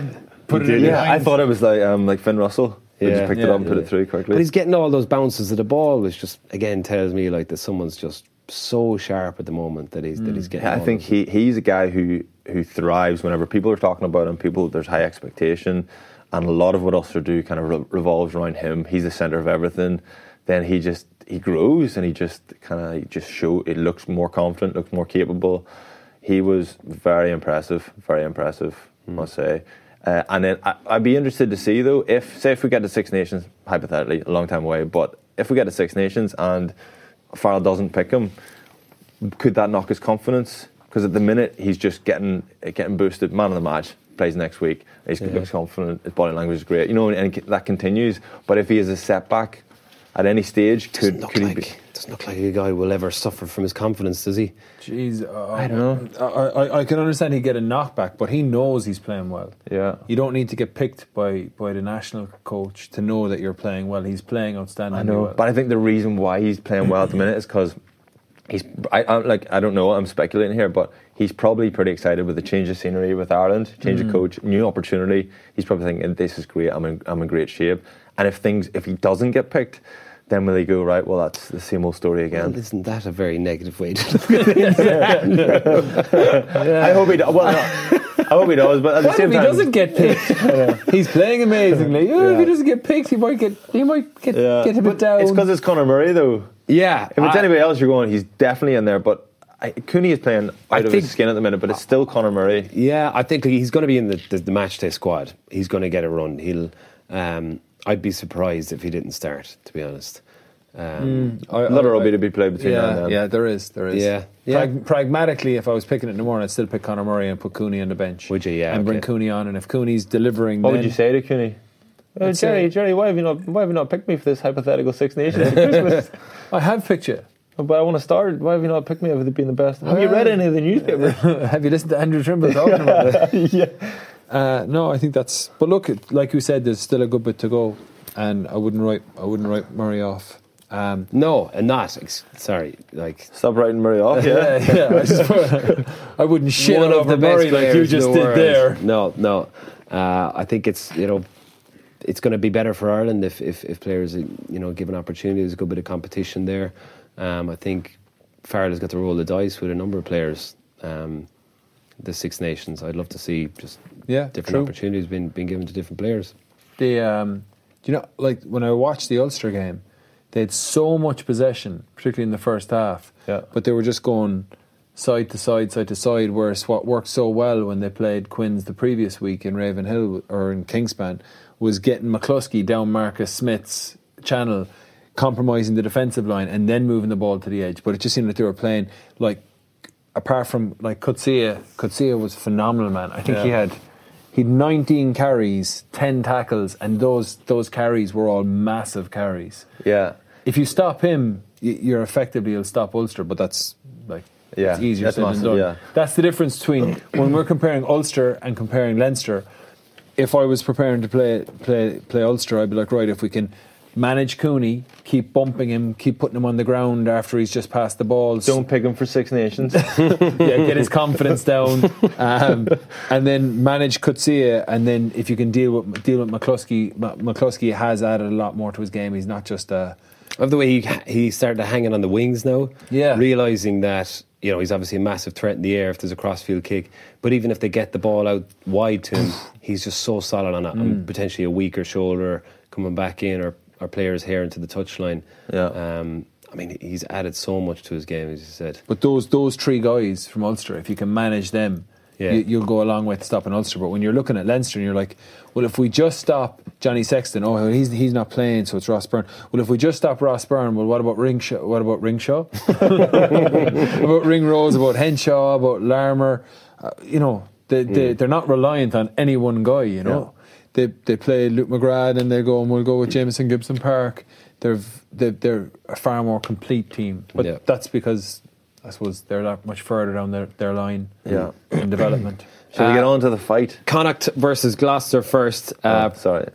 put it in yeah, I thought it was like um, like Finn Russell. They Yeah. just picked it up and put it through quickly. But he's getting all those bounces of the ball, which just again tells me like that someone's just so sharp at the moment that he's that he's getting. Yeah, I think he, he's a guy who, who thrives whenever people are talking about him. People, there's high expectation, and a lot of what Ulster do kind of re- revolves around him. He's the center of everything. Then he just he grows and he just kind of just show. It looks more confident, looks more capable. He was very impressive, very impressive, I must say. Uh, and then I, I'd be interested to see though if say if we get to Six Nations hypothetically a long time away, but if we get to Six Nations and Farrell doesn't pick him, could that knock his confidence? Because at the minute he's just getting getting boosted, man of the match, plays next week. He looks confident. His body language is great, you know, and, and that continues. But if he has a setback at any stage, Doesn't could look could he like be? doesn't look like a guy will ever suffer from his confidence, does he? Jeez, uh, I don't I, I, I can understand he'd get a knockback, but he knows he's playing well. Yeah. You don't need to get picked by, by the national coach to know that you're playing well. He's playing outstanding. I know, well. but I think the reason why he's playing well at the (clears throat) minute is because he's. I, I like. I don't know. I'm speculating here, but he's probably pretty excited with the change of scenery with Ireland, change Mm. of coach, new opportunity. He's probably thinking, "This is great. I'm in. I'm in great shape." And if things, if he doesn't get picked, then will he go right? Well, that's the same old story Well, again. isn't that a very negative way to look (laughs) at it? I hope he. does. Well, no, I hope he does. But at the What same if he time, doesn't get picked? (laughs) He's playing amazingly. Yeah, If he doesn't get picked, he might get he might get, Yeah. get a bit But down. It's because it's Conor Murray, though. Yeah. If it's I- anybody else, you're going. He's definitely in there. But I, Cooney is playing out I of think- his skin at the minute. But it's still Conor Murray. Yeah, I think he's going to be in the, the, the match day squad. He's going to get a run. He'll. Um, I'd be surprised if he didn't start, to be honest. Um, I- A lot of I- rugby to be played between now yeah, and then. yeah, there is, there is. Yeah, yeah. Prag- pragmatically, if I was picking it in the morning, I'd still pick Conor Murray and put Cooney on the bench. Would you? Yeah, and bring okay. Cooney on, and if Cooney's delivering, What then, would you say to Cooney? Oh, Jerry, say- Jerry, why have you not? Why have you not picked me for this hypothetical Six Nations at Christmas? (laughs) I have picked you. But I want to start. Why have you not picked me over being the best? Have you read any of the newspaper? (laughs) have you listened to Andrew Trimble talking about it? yeah. Uh, no, I think that's. But look, like you said, there's still a good bit to go, and I wouldn't write. I wouldn't write Murray off. Um, no, and not. ex- Sorry, like Stop writing Murray off. yeah, (laughs) Yeah. yeah. I, just (laughs) I wouldn't shit one of over the best Murray like you just the did world. there. No, no. Uh, I think it's you know, it's going to be better for Ireland if, if if players you know given opportunity. There's a good bit of competition there. Um, I think Farrell has got to roll the dice with a number of players. Um, the Six Nations. I'd love to see just Yeah, different true. opportunities being being given to different players. The um, you know, like when I watched the Ulster game, they had so much possession, particularly in the first half. Yeah. But they were just going side to side, side to side. Whereas what worked so well when they played Quins the previous week in Ravenhill or in Kingspan was getting McCloskey down Marcus Smith's channel, compromising the defensive line, and then moving the ball to the edge. But it just seemed like they were playing like apart from like Coetzee, Coetzee was a phenomenal, man. I think he had he had 19 carries, 10 tackles, and those those carries were all massive carries. Yeah. If you stop him, you're effectively you'll stop Ulster, but that's like Yeah, it's easier that's said massive, than done. yeah. That's the difference between (clears throat) when we're comparing Ulster and comparing Leinster. If I was preparing to play play play Ulster, I'd be like, right, if we can manage Cooney, keep bumping him, keep putting him on the ground after he's just passed the ball. Don't pick him for Six Nations. (laughs) yeah, get his confidence down, um, and then manage Coetzee. And then if you can deal with deal with McCloskey, McCloskey has added a lot more to his game. He's not just a of the way he he started hanging on the wings now. Yeah. realizing that you know he's obviously a massive threat in the air if there's a crossfield kick. But even if they get the ball out wide to him, he's just so solid on it. Mm. And potentially a weaker shoulder coming back in, or or players hair into the touchline. Yeah. Um, I mean, he's added so much to his game, as you said. But those those three guys from Ulster, if you can manage them, Yeah. you, you'll go a long way to stopping Ulster. But when you're looking at Leinster, and you're like, well, if we just stop Johnny Sexton, oh, he's he's not playing, so it's Ross Byrne. Well, if we just stop Ross Byrne, well, what about Ringshaw? What about Ringshaw? (laughs) (laughs) about Ringrose? About Henshaw? About Larmour? Uh, you know, they, they they're not reliant on any one guy. You know, they they play Luke McGrath and they go and we'll go with Jamison Gibson Park. They're they're, they're a far more complete team, but Yeah. that's because I suppose they're that much further down their, their line Yeah. in development. (clears throat) Shall we Uh, get on to the fight? Connacht versus Gloucester first. Uh, oh, sorry.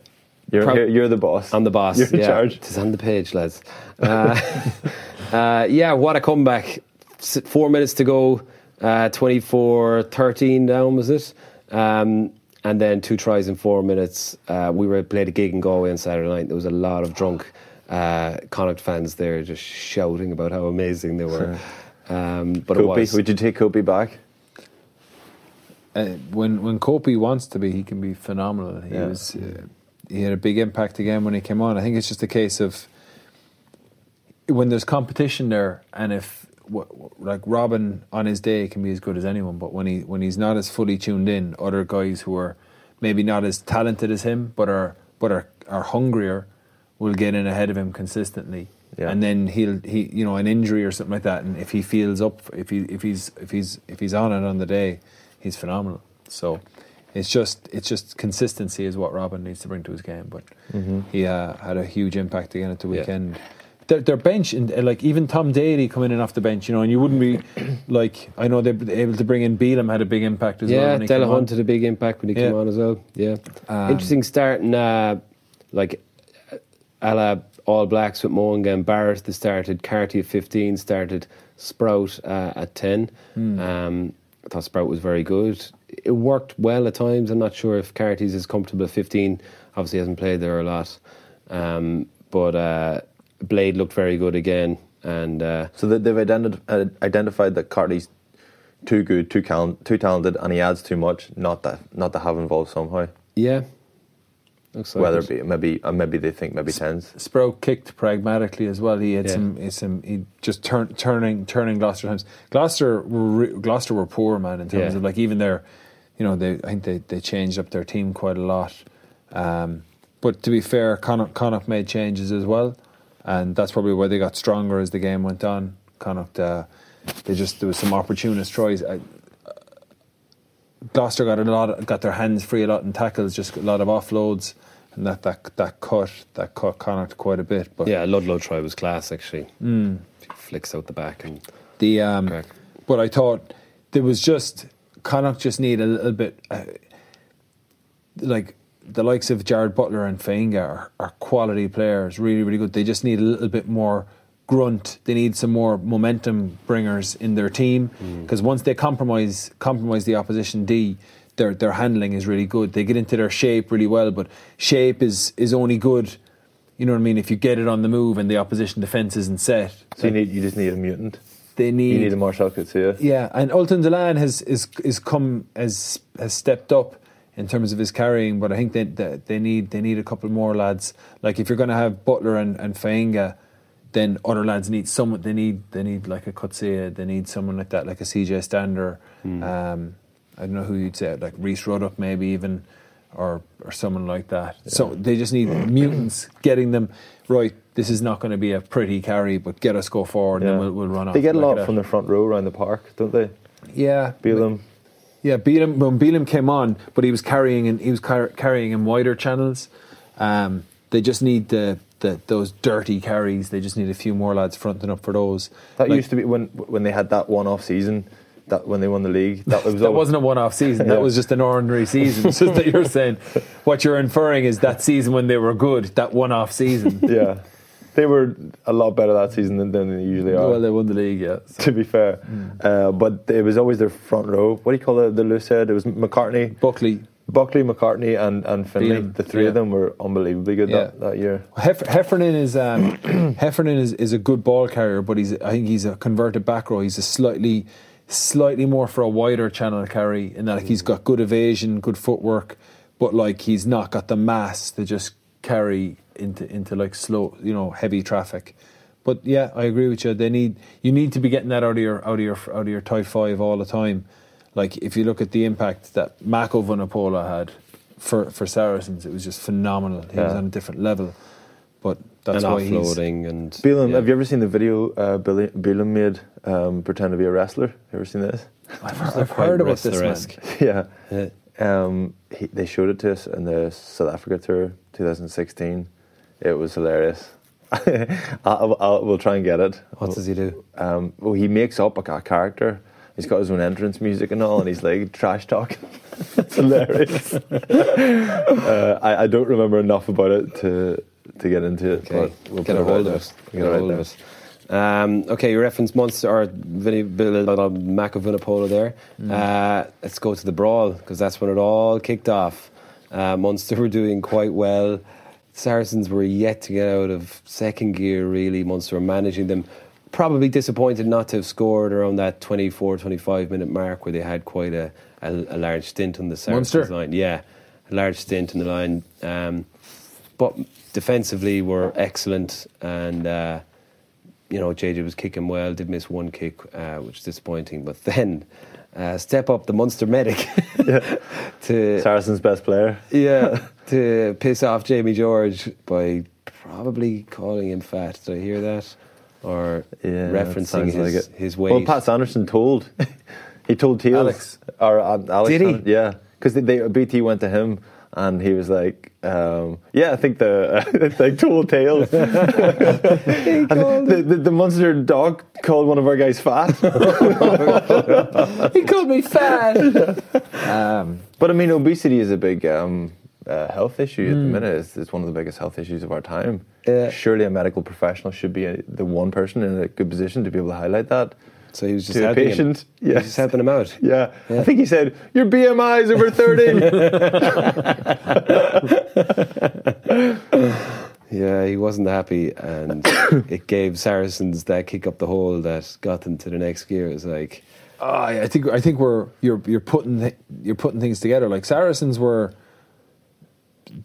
You're, prob- you're, the boss. I'm the boss. (laughs) You're in yeah. charge. It is on the page, lads. Uh, (laughs) uh, yeah, what a comeback. Four minutes to go, uh, 24 13 down, was it? Um, and then two tries in four minutes. Uh, we were played a gig in Galway on Saturday night. There was a lot of drunk uh, Connacht fans there just shouting about how amazing they were. Um, but it Kopi, was. would you take Kopi back? Uh, when when Kopi wants to be, he can be phenomenal. He Yeah. was uh, he had a big impact again when he came on. I think it's just a case of when there's competition there, and if w- w- like Robin on his day can be as good as anyone, but when he when he's not as fully tuned in, other guys who are maybe not as talented as him, but are but are, are hungrier, will get in ahead of him consistently. Yeah. And then he'll he you know an injury or something like that, and if he feels up, if he if he's if he's if he's on it on the day, he's phenomenal. So it's just it's just consistency is what Robin needs to bring to his game. But he uh, had a huge impact again at the Yeah. Their, their bench, and uh, like even Tom Daly coming in off the bench, you know, and you wouldn't be (clears throat) like I know they were able to bring in Bealham had a big impact as well. Yeah, he came. Delahunt had a big impact when he came on as well. Yeah, Um, interesting start in uh, like a la All Blacks with Mo'unga and Barrett. They started Carty at fifteen, started Sprout uh, at ten. Hmm. Um, I thought Sprout was very good. It worked well at times. I'm not sure if Carty's is comfortable at fifteen. Obviously, hasn't played there a lot, um, but uh, Blade looked very good again. And uh, So they've identi- uh, identified that Carty's too good, too, cal- too talented, and he adds too much. Not that, not to have involved somehow. yeah, looks like Whether it. be maybe, uh, maybe they think maybe tens. Sprout kicked pragmatically as well. He had Yeah. some, he some, he just turn, turning, turning Gloucester times. Gloucester were, re- Gloucester were poor, man, in terms Yeah. of like even their, you know, they, I think they, they changed up their team quite a lot. Um, but to be fair, Connacht, Connacht made changes as well, and that's probably where they got stronger as the game went on. Connacht, uh, they just there was some opportunist tries. I, Gloucester got a lot, got their hands free a lot in tackles, just a lot of offloads, and that that that cut that cut Connacht quite a bit. But Yeah, Ludlow try was class actually. Hmm. Flicks out the back and the um, Crack. but I thought there was just Connacht just need a little bit uh, like the likes of Jarrad Butler and Fainga'a are, are quality players, really really good. They just need a little bit more grunt. They need some more momentum bringers in their team mm. because once they compromise compromise the opposition D. Their, their handling is really good. They get into their shape really well, but shape is, is only good, you know what I mean, if you get it on the move and the opposition defence isn't set. So you need, you just need a mutant. They need, You need a Marcell Coetzee. yeah, and Ultan Dillane has is is come has has stepped up in terms of his carrying, but I think they they, they need they need a couple more lads. Like if you're going to have Butler and and Fainga'a, then other lads need someone. They need they need like a Coetzee, They need someone like that, like a CJ Stander. Um, I don't know who you'd say, like Rhys Ruddock maybe even, or or someone like that. So they just need (clears throat) mutants getting them right. This is not going to be a pretty carry, but get us go forward, and then we'll, we'll run off. They get a lot from the front row around the park, don't they? Yeah, Bealham. Yeah, Bealham, when Bealham came on, but he was carrying in, he was car- carrying in wider channels. Um, they just need the, the those dirty carries. They just need a few more lads fronting up for those. That Like, used to be when when they had that one off season. That when they won the league, that was (laughs) that wasn't a one-off season. That (laughs) Yeah. was just an ordinary season. Just that you're saying what you're inferring is that season when they were good, that one-off season. (laughs) yeah. They were a lot better that season than, than they usually are. well, they won the league, yeah. So. to be fair, uh, but it was always their front row. What do you call it? the loose head? It was McCartney, Buckley, Buckley, McCartney, and, and Finley. The three of them were unbelievably good Yeah. that, that year. Hef- Heffernan is um, (clears throat) Heffernan is, is a good ball carrier, but he's I think he's a converted back row. He's a slightly slightly more for a wider channel carry in that like, he's got good evasion, good footwork, but like he's not got the mass to just carry into into like slow, you know, heavy traffic. But yeah, I agree with you. They need you need to be getting that out of your out of your out of your tight five all the time. Like if you look at the impact that Mako Vunipola had for for Saracens, it was just phenomenal. He was on a different level. But that's and why he's offloading and Bealham, yeah. have you ever seen the video uh, Billy, made um, pretend to be a wrestler? You ever seen this? I've, I've heard about this man. yeah. Yeah. Um, he, they showed it to us in the South Africa tour 2016. It was hilarious. (laughs) I'll, I'll, we'll try and get it. What does he do? Um, well, he makes up a, a character. He's got his own entrance music and all, and he's like trash talking. (laughs) it's hilarious. (laughs) uh, I, I don't remember enough about it to to get into it. Okay, but we'll get a hold of it. Get a hold of it. Um, okay, you referenced Munster or Vinny, Mac of Vunipola there. Mm. Uh, let's go to the brawl because that's when it all kicked off. Uh, Munster were doing quite well. Saracens were yet to get out of second gear, really. Munster were managing them. Probably disappointed not to have scored around that 24, 25 minute mark where they had quite a, a, a large stint on the Saracens Munster? line. Yeah, a large stint on the line. Um, but defensively were excellent and uh, you know JJ was kicking well did miss one kick uh, which is disappointing but then uh, step up the Munster medic (laughs) to Saracens' best player. yeah (laughs) to piss off Jamie George by probably calling him fat. Did I hear that? Or Yeah, referencing his, like his weight. Well, Pat Sanderson told he told Teals Alex. or uh, Alex. Did he? Yeah, because BT went to him and he was like, um, "Yeah, I think the they told Tails. the, the, the Munster dog called one of our guys fat. (laughs) he called me fat. um, but I mean, obesity is a big um, uh, health issue at the Hmm. minute. It's, it's one of the biggest health issues of our time. Yeah. Surely, a medical professional should be a, the one person in a good position to be able to highlight that. So he was just to a patient, him. He was yes. just helping him out. Yeah. I think he said, Your BMI is over 30. (laughs) Yeah, he wasn't happy, and (coughs) it gave Saracens that kick up the hole that got them to the next gear. It was like, oh, I think I think we're you're you're putting thi- you're putting things together. Like Saracens were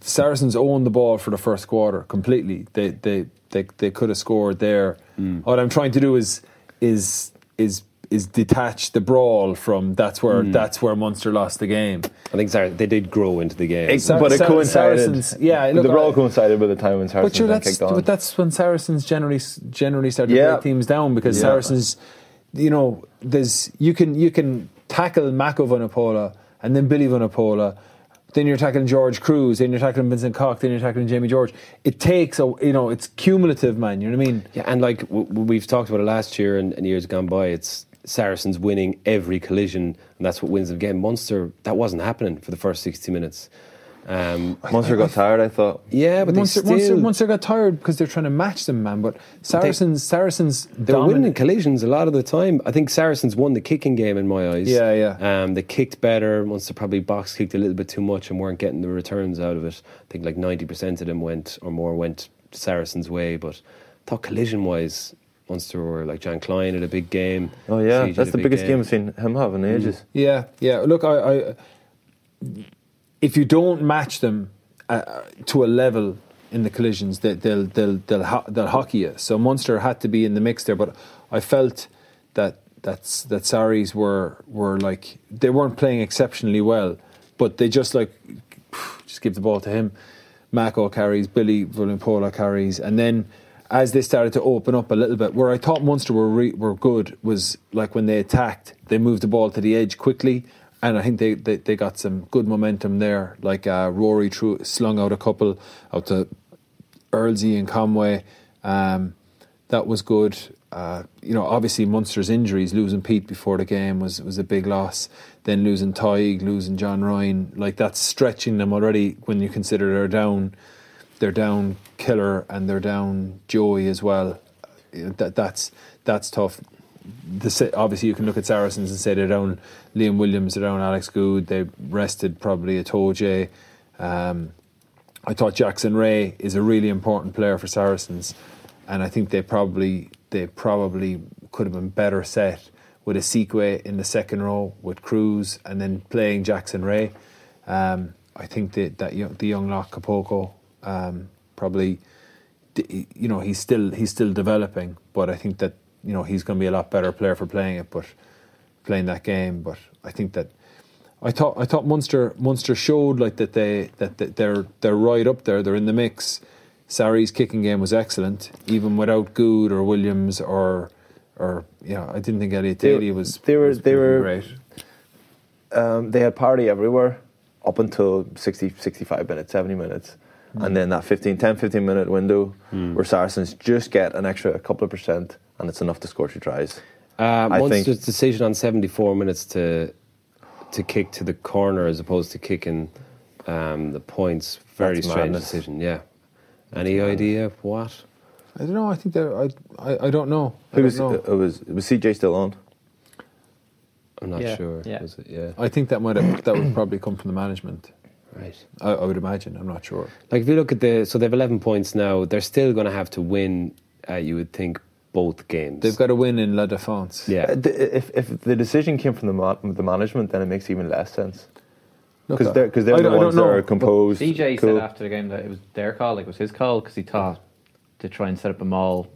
Saracens owned the ball for the first quarter completely. They they they, they could have scored there. Mm. What I'm trying to do is is is is detach the brawl from that's where hmm. that's where Munster lost the game. I think Sar- they did grow into the game. Sar- but it Sar- coincided. Saracens- yeah, look, the brawl I- coincided with the time when But Saracens sure, that's kicked on. but that's when Saracens generally generally start to Yeah. break teams down because Yeah. Saracens, you know, there's you can you can tackle Mako Vunipola and then Billy Vunipola, then you're tackling George Kruis, then you're tackling Vincent Koch, then you're tackling Jamie George. It takes a you know it's cumulative, man. You know what I mean? Yeah, and like w- we've talked about it last year and, and years gone by, it's Saracens winning every collision, and that's what wins the game. Munster, that wasn't happening for the first 60 minutes. Um, Munster got tired, I thought. yeah, but Munster, they still, Munster, Munster got tired because they're trying to match them, man. But Saracens, Saracens, they're dominant- winning collisions a lot of the time. I think Saracens won the kicking game in my eyes. Yeah, yeah. Um, they kicked better. Munster probably box kicked a little bit too much and weren't getting the returns out of it. I think like 90% of them went or more went Saracens' way. But I thought collision wise, Munster were like Jean Kleyn at a big game. Oh, yeah. Siege That's the big biggest game I've seen him have in ages. Yeah, yeah. Look, I, I if you don't match them uh, to a level in the collisions, they, they'll they'll they'll ho- they'll hockey you. So Munster had to be in the mix there, but I felt that that's that Sarries were were like they weren't playing exceptionally well, but they just like (sighs) just give the ball to him. Mako carries, Billy Vunipola carries, and then as they started to open up a little bit, where I thought Munster were re- were good was like when they attacked, they moved the ball to the edge quickly, and I think they, they, they got some good momentum there. Like uh, Rory threw, slung out a couple out to Earlsey and Conway. Um, that was good. Uh, you know, obviously Munster's injuries, losing Pete before the game was was a big loss. Then losing Tadhg, losing John Ryan, like that's stretching them already. When you consider they're down, they're down Killer and they're down Joey as well. That that's that's tough. The, obviously, you can look at Saracens and say they're down Liam Williams, they're down Alex Goode. They rested probably Itoje. Um, I thought Jackson Wray is a really important player for Saracens, and I think they probably they probably could have been better set with Isiekwe in the second row with Kruis and then playing Jackson Wray. Um, I think that that young, the young lock Kpoku um, probably you know he's still he's still developing, but I think that you know he's going to be a lot better player for playing it, but playing that game. But I think that I thought I thought Munster Munster showed like that they that, that they're they're right up there. They're in the mix. Sarries' kicking game was excellent, even without Goode or Williams or or yeah. I didn't think Elliot Daly was. they were- was they were- great. Um, they had party everywhere up until 60, 65 minutes, 70 minutes. And then that 15, 10, 15 minute window where Saracens just get an extra couple of percent and it's enough to score two tries. Uh, I Munster's think- decision on 74 minutes to to kick to the corner as opposed to kicking um, the points, very That's strange madness. decision. Yeah. Any idea of what? I don't know. I think they're. I I, I don't know. Who was, know. it was, was CJ still on? I'm not Yeah, sure. yeah. Was it? Yeah. I think that might have that would probably come from the management. Right. I, I would imagine. I'm not sure. Like if you look at the, so they have 11 points now. They're still going to have to win. Uh, you would think both games. They've got to win in La Défense. Yeah. Uh, the- If, if the decision came from the, ma- the management, then it makes even less sense. Because they're, 'cause they're I the I ones don't that know, are but- composed. CJ cool. said after the game that it was their call, like it was his call, because he thought to try and set up a mall.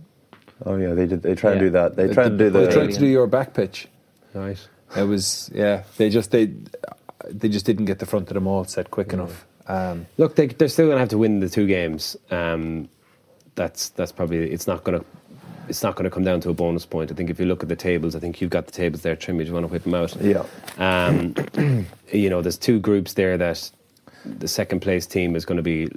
Oh, yeah, they did. They try and Yeah. do that. They They try and do the They tried to do your back pitch. Nice. It was yeah. They just they they just didn't get the front of the mall set quick enough. Um, Look, they, they're still going to have to win the two games. Um, that's that's probably it's not going to it's not going to come down to a bonus point. I think if you look at the tables, I think you've got the tables there, Trim. Do you want to whip them out? Yeah. Um, (clears throat) you know, there's two groups there that the second place team is going to be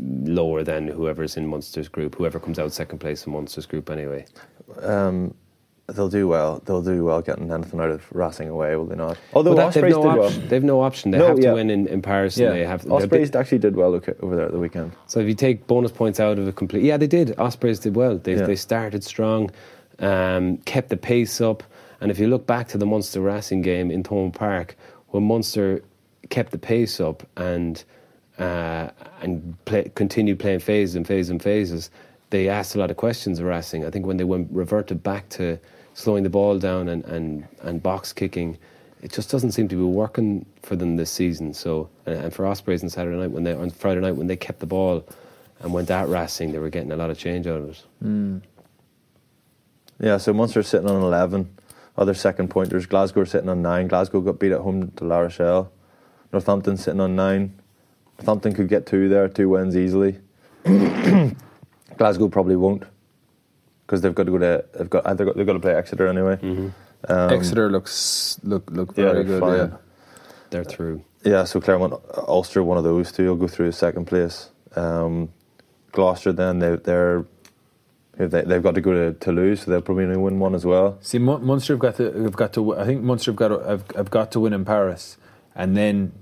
lower than whoever's in Munster's group. Whoever comes out second place in Munster's group, anyway. Um, they'll do well. They'll do well getting anything out of Racing away, will they not? Although that, Ospreys they've, did no well. option. they've no option. They No, have to yeah. win in, in Paris. Yeah, And they have Ospreys bit- actually did well over there at the weekend. So if you take bonus points out of it complete, yeah, they did. Ospreys did well. They Yeah. they started strong, um, kept the pace up, and if you look back to the Munster Racing game in Thomond Park, when Munster kept the pace up and uh, and play, continued playing phases and phases and phases, they asked a lot of questions of Racing. I think when they went reverted back to slowing the ball down and, and, and box kicking, it just doesn't seem to be working for them this season. So, and, and for Ospreys on Saturday night when they on Friday night when they kept the ball and went at Racing, they were getting a lot of change out of it. Hmm. Yeah, so Munster sitting on 11. Other second pointers. Glasgow sitting on 9. Glasgow got beat at home to La Rochelle. Northampton sitting on 9. Northampton could get two there, two wins easily. Glasgow probably won't because they've got to go to they've got they've got, they've got to play Exeter anyway. Um, Exeter looks look look very they're good. fine. Yeah. They're through. Yeah, so Clermont, Ulster, one of those two will go through second place. Um, Gloucester, then they, they're if they, they've got to go to Toulouse, so they'll probably win one as well. See, Mun- Munster have got to have got to. I think Munster have got to, have, have got to win in Paris, and then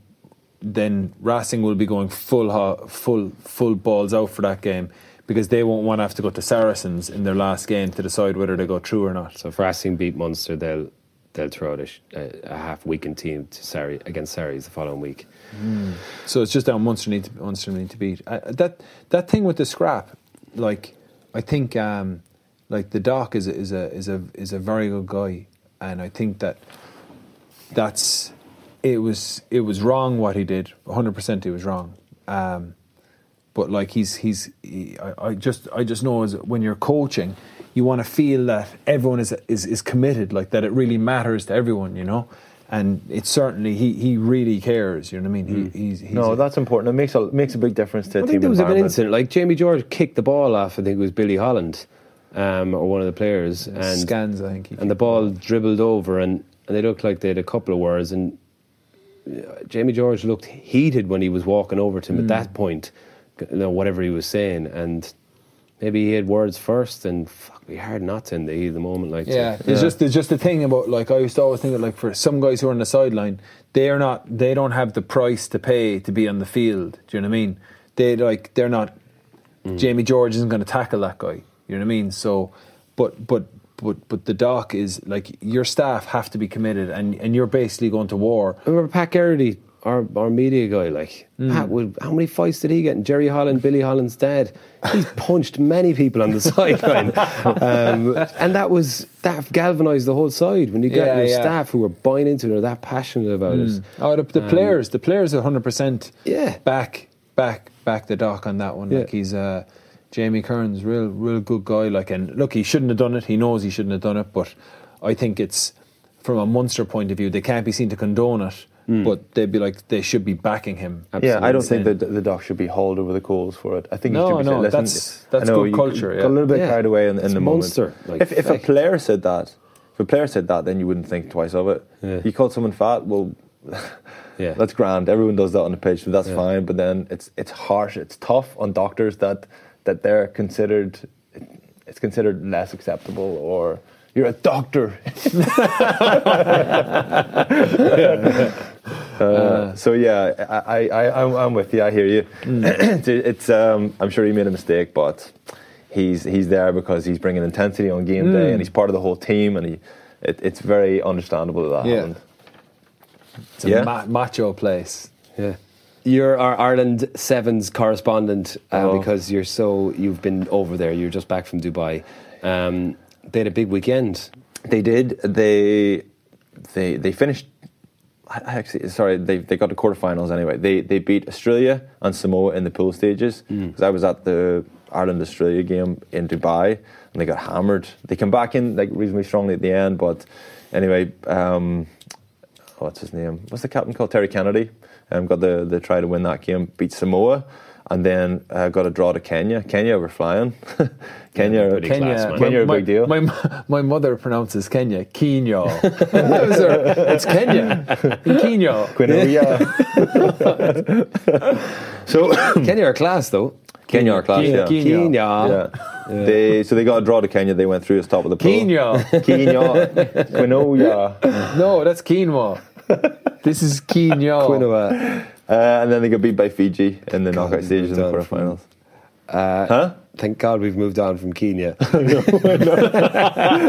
then Racing will be going full ho- full full balls out for that game because they won't want to have to go to Saracens in their last game to decide whether they go through or not. So if Racing beat Munster, they'll they'll throw out a, a, half weakened team to Surrey against Surrey the following week. So it's just down Munster need to Munster need to beat uh, that that thing with the scrap. Like I think um, like the doc is a, is a is a is a very good guy, and I think that that's it was it was wrong what he did. 100 percent it was wrong. Um, but like he's he's he, I, I just I just know as when you're coaching, you want to feel that everyone is is is committed, like that it really matters to everyone, you know. And it's certainly he he really cares. You know what I mean? He, he's, he's no, a- that's important. It makes a makes a big difference to a I team think there was an incident. Like Jamie George kicked the ball off. I think it was Billy Holland um, or one of the players, and scans. I think. he and the ball dribbled over, and, and they looked like they had a couple of words. And uh, Jamie George looked heated when he was walking over to him Hmm. at that point, you know, whatever he was saying, and maybe he had words first, and fuck, it'd hard not to in the heat of the moment. Like, Yeah, so. there's just there's just a thing about like I used to always think of like for some guys who are on the sideline, they are not they don't have the price to pay to be on the field. Do you know what I mean? They like they're not. Mm. Jamie George isn't going to tackle that guy. You know what I mean? So, but but but but the doc is like your staff have to be committed, and and you're basically going to war. Remember Pat Geraghty, our, our media guy, like, Hmm. Pat, would, how many fights did he get? And Jerry Holland, Billy Holland's dad, he's punched many people on the (laughs) sideline. Um, and that was, that galvanised the whole side when you got Yeah, your yeah. staff who were buying into it or that passionate about it. Oh, the, the players, the players, are hundred percent. Yeah. back, back, back the doc on that one. Yeah. Like he's uh, Jamie Kearns, real, real good guy. Like, and look, he shouldn't have done it. He knows he shouldn't have done it, but I think it's from a Munster point of view, they can't be seen to condone it, Hmm. but they'd be like they should be backing him. Yeah, I don't think that the doc should be hauled over the coals for it. I think No, he should be no, saying, Listen, that's- that's I good you culture, Got a little bit Yeah. carried away in, in the Munster, moment. like, if, if a player said that, if a player said that, then you wouldn't think twice of it. Yeah. You called someone fat, well, (laughs) Yeah. that's grand. Everyone does that on the pitch, so that's Yeah. fine. But then it's it's harsh. It's tough on doctors that that they're considered. It's considered less acceptable, or you're a doctor. (laughs) (laughs) Uh, so yeah, I, I, I'm, I'm with you. I hear you. (clears throat) it's, it's um, I'm sure he made a mistake, but he's he's there because he's bringing intensity on game day, and he's part of the whole team, and he, it, it's very understandable that that Yeah. happened. It's a Yeah. ma- macho place. Yeah. You're our Ireland Sevens correspondent uh, Oh. because you're so you've been over there. You're just back from Dubai. Um, they had a big weekend. They did. They they they finished. I actually sorry. They they got to quarterfinals anyway. They they beat Australia and Samoa in the pool stages. Because I was at the Ireland Australia game in Dubai and they got hammered. They came back in like reasonably strongly at the end, but anyway, um, what's his name? What's the captain called? Terry Kennedy. Um, got the the try to win that game, beat Samoa, and then uh, got a draw to Kenya. Kenya were flying. (laughs) Kenya, pretty Kenya, class, man. Kenya, a my, big deal. My, my mother pronounces Kenya Kenya. That was (laughs) her- (laughs) it's Kenya. Kenya. so Kenya are class though. Kenya are class. Kenya. Yeah. Kenya. Kenya. Yeah. They so they got a draw to Kenya. They went through as top of the pool. Kenya. Kenya. Quinoa. No, that's quinoa. This is quinoa. Quinoa. Uh, and then they got beat by Fiji in the knockout we stages in the moved on quarterfinals. Uh, Huh? Thank God we've moved on from Kenya. (laughs) (laughs)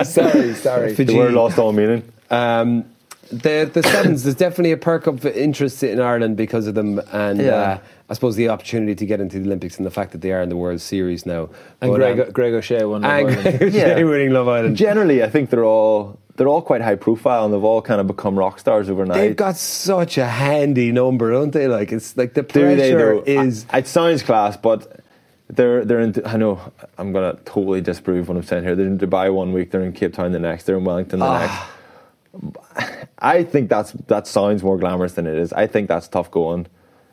sorry, sorry. The word lost all meaning. Um, the the sevens there's definitely a perk of interest in Ireland because of them, and Yeah. uh, I suppose the opportunity to get into the Olympics and the fact that they are in the World Series now. And But, Greg, um, Greg O'Shea won. Love and (laughs) Greg O'Shea winning Love Island. Generally, I think they're all they're all quite high profile, and they've all kind of become rock stars overnight. They've got such a handy number, don't they? Like it's like the pressure is. I- it sounds class, but they're they're in. I know I'm gonna totally disprove what I'm saying here. They're in Dubai one week, they're in Cape Town the next, they're in Wellington the Ah. next. I think that's that sounds more glamorous than it is. I think that's tough going,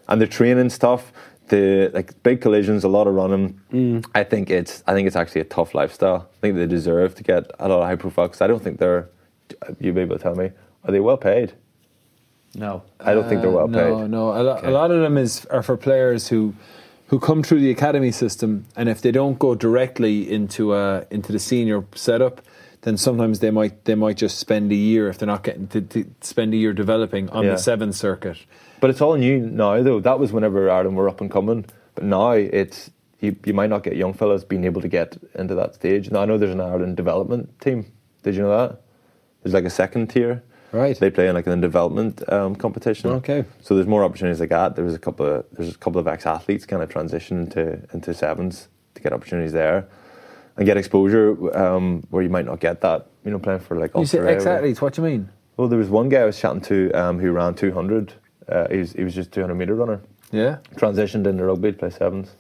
and the training's tough. The like big collisions, a lot of running. Mm. I think it's I think it's actually a tough lifestyle. I think they deserve to get a lot of high profile because I don't think they're. You'll be able to tell me. Are they well paid? No. I don't think they're well Uh, no, paid. no. A, lo- a lot of them is are for players who who come through the academy system, and if they don't go directly into uh, into the senior setup, then sometimes they might they might just spend a year if they're not getting to, to spend a year developing on Yeah. the seventh circuit. But it's all new now, though. That was whenever Ireland were up and coming. But now it's you, you might not get young fellas being able to get into that stage. Now I know there's an Ireland development team. Did you know that? There's like a second tier. Right. They play in like a development um, competition. Okay. So there's more opportunities like that. There was a couple of there's a couple of ex athletes kind of transition into into sevens to get opportunities there and get exposure um, where you might not get that. You know, playing for like You say ex athletes. What do you mean? Well, there was one guy I was chatting to um, who ran 200. Uh, he was he was just 200 meter runner Yeah, transitioned into rugby to play sevens.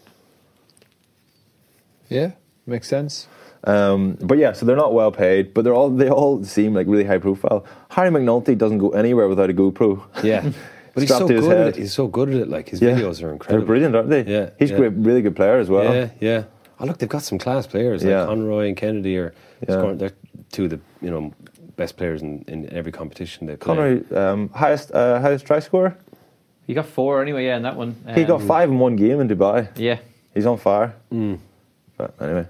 yeah, makes sense. Um, but yeah, so they're not well paid, but they're all they all seem like really high profile. Harry McNulty doesn't go anywhere without a GoPro. Yeah. (laughs) But he's so to his good at it. He's so good at it. Like his Yeah. videos are incredible. They're brilliant, aren't they? Yeah, he's yeah. great, really good player as well. Yeah, yeah. Oh, look, they've got some class players like Yeah. Conroy and Kennedy are Yeah. scoring. They're two of the you know best players in, in every competition they play. Conroy, um, highest uh, highest try scorer. He got four anyway, yeah, in that one. he got Um, five in one game in Dubai. Yeah. He's on fire. Mm. But anyway,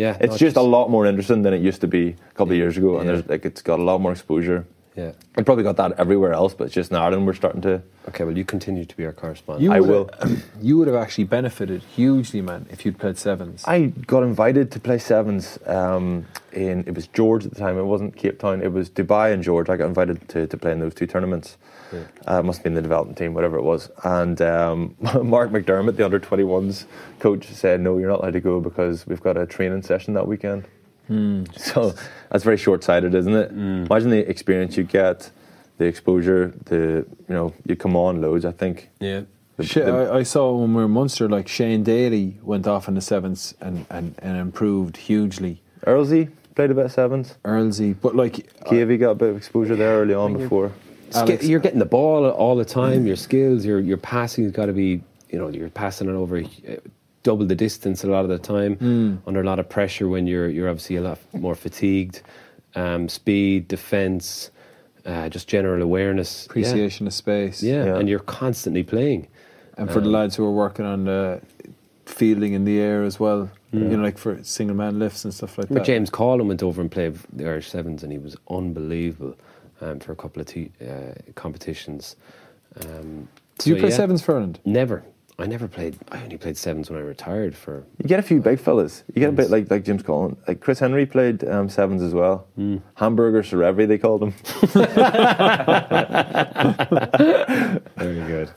Yeah, it's no, just a lot more interesting than it used to be a couple of years ago, and Yeah. there's like it's got a lot more exposure. Yeah. It probably got that everywhere else, but it's just in Ireland we're starting to. Okay, well, you continue to be our correspondent. You I will. Have, (coughs) you would have actually benefited hugely, man, if you'd played sevens. I got invited to play sevens um, in it was George at the time. It wasn't Cape Town. It was Dubai and George. I got invited to, to play in those two tournaments. Uh, it must have been the development team, whatever it was. And um, (laughs) Mark McDermott, the under 21s coach, said, "No, you're not allowed to go because we've got a training session that weekend." (laughs) So that's very short sighted, isn't it? Imagine the experience you get, the exposure, the you know you come on loads. I think. yeah. The- Shit, the- I, I saw when we were in Munster, like Shane Daly went off in the sevens and, and, and improved hugely. Earlsey played a bit of sevens. Earlsey, but like Cavey got a bit of exposure there early on before. Sk- Alex- you're getting the ball all the time. Your skills, your your passing has got to be, you know, you're passing it over uh, double the distance a lot of the time under a lot of pressure when you're you're obviously a lot more fatigued. Um, speed, defense, uh, just general awareness, Yeah. appreciation of space. Yeah. Yeah. and you're constantly playing. And for the lads who are working on the fielding in the air as well, you know, like for single man lifts and stuff like Remember that. James Collin went over and played the Irish Sevens, and he was unbelievable um, for a couple of t- uh, competitions. Um, Do you play yeah. sevens for Ireland? Never. I never played. I only played sevens when I retired. For You get a few big fellas. You get a bit like like James Collins. Like Chris Henry played um, sevens as well. Hamburger Serevi, they called him. (laughs) (laughs) very good.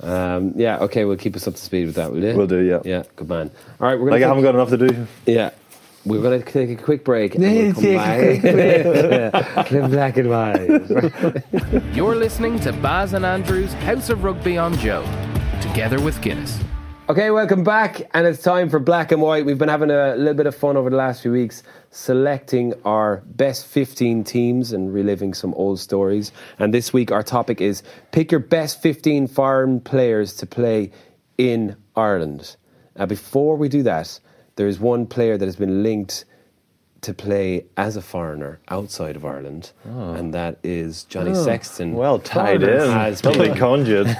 Um, yeah. Okay. We'll keep us up to speed with that. Will you? Will do, yeah. Yeah. Good man. All right. We're Like gonna. I haven't got enough to do. yeah. We're going to take a quick break. and Yeah, we'll come take a back. (laughs) Clip black and white. (laughs) You're listening to Baz and Andrews House of Rugby on Joe, together with Guinness. Okay, welcome back, and it's time for Black and White. We've been having a little bit of fun over the last few weeks, selecting our best 15 teams and reliving some old stories. And this week, our topic is pick your best 15 foreign players to play in Ireland. Now, before we do that, there is one player that has been linked to play as a foreigner outside of Ireland, and that is Johnny Sexton. Well tied in. Has been- conjured. (laughs)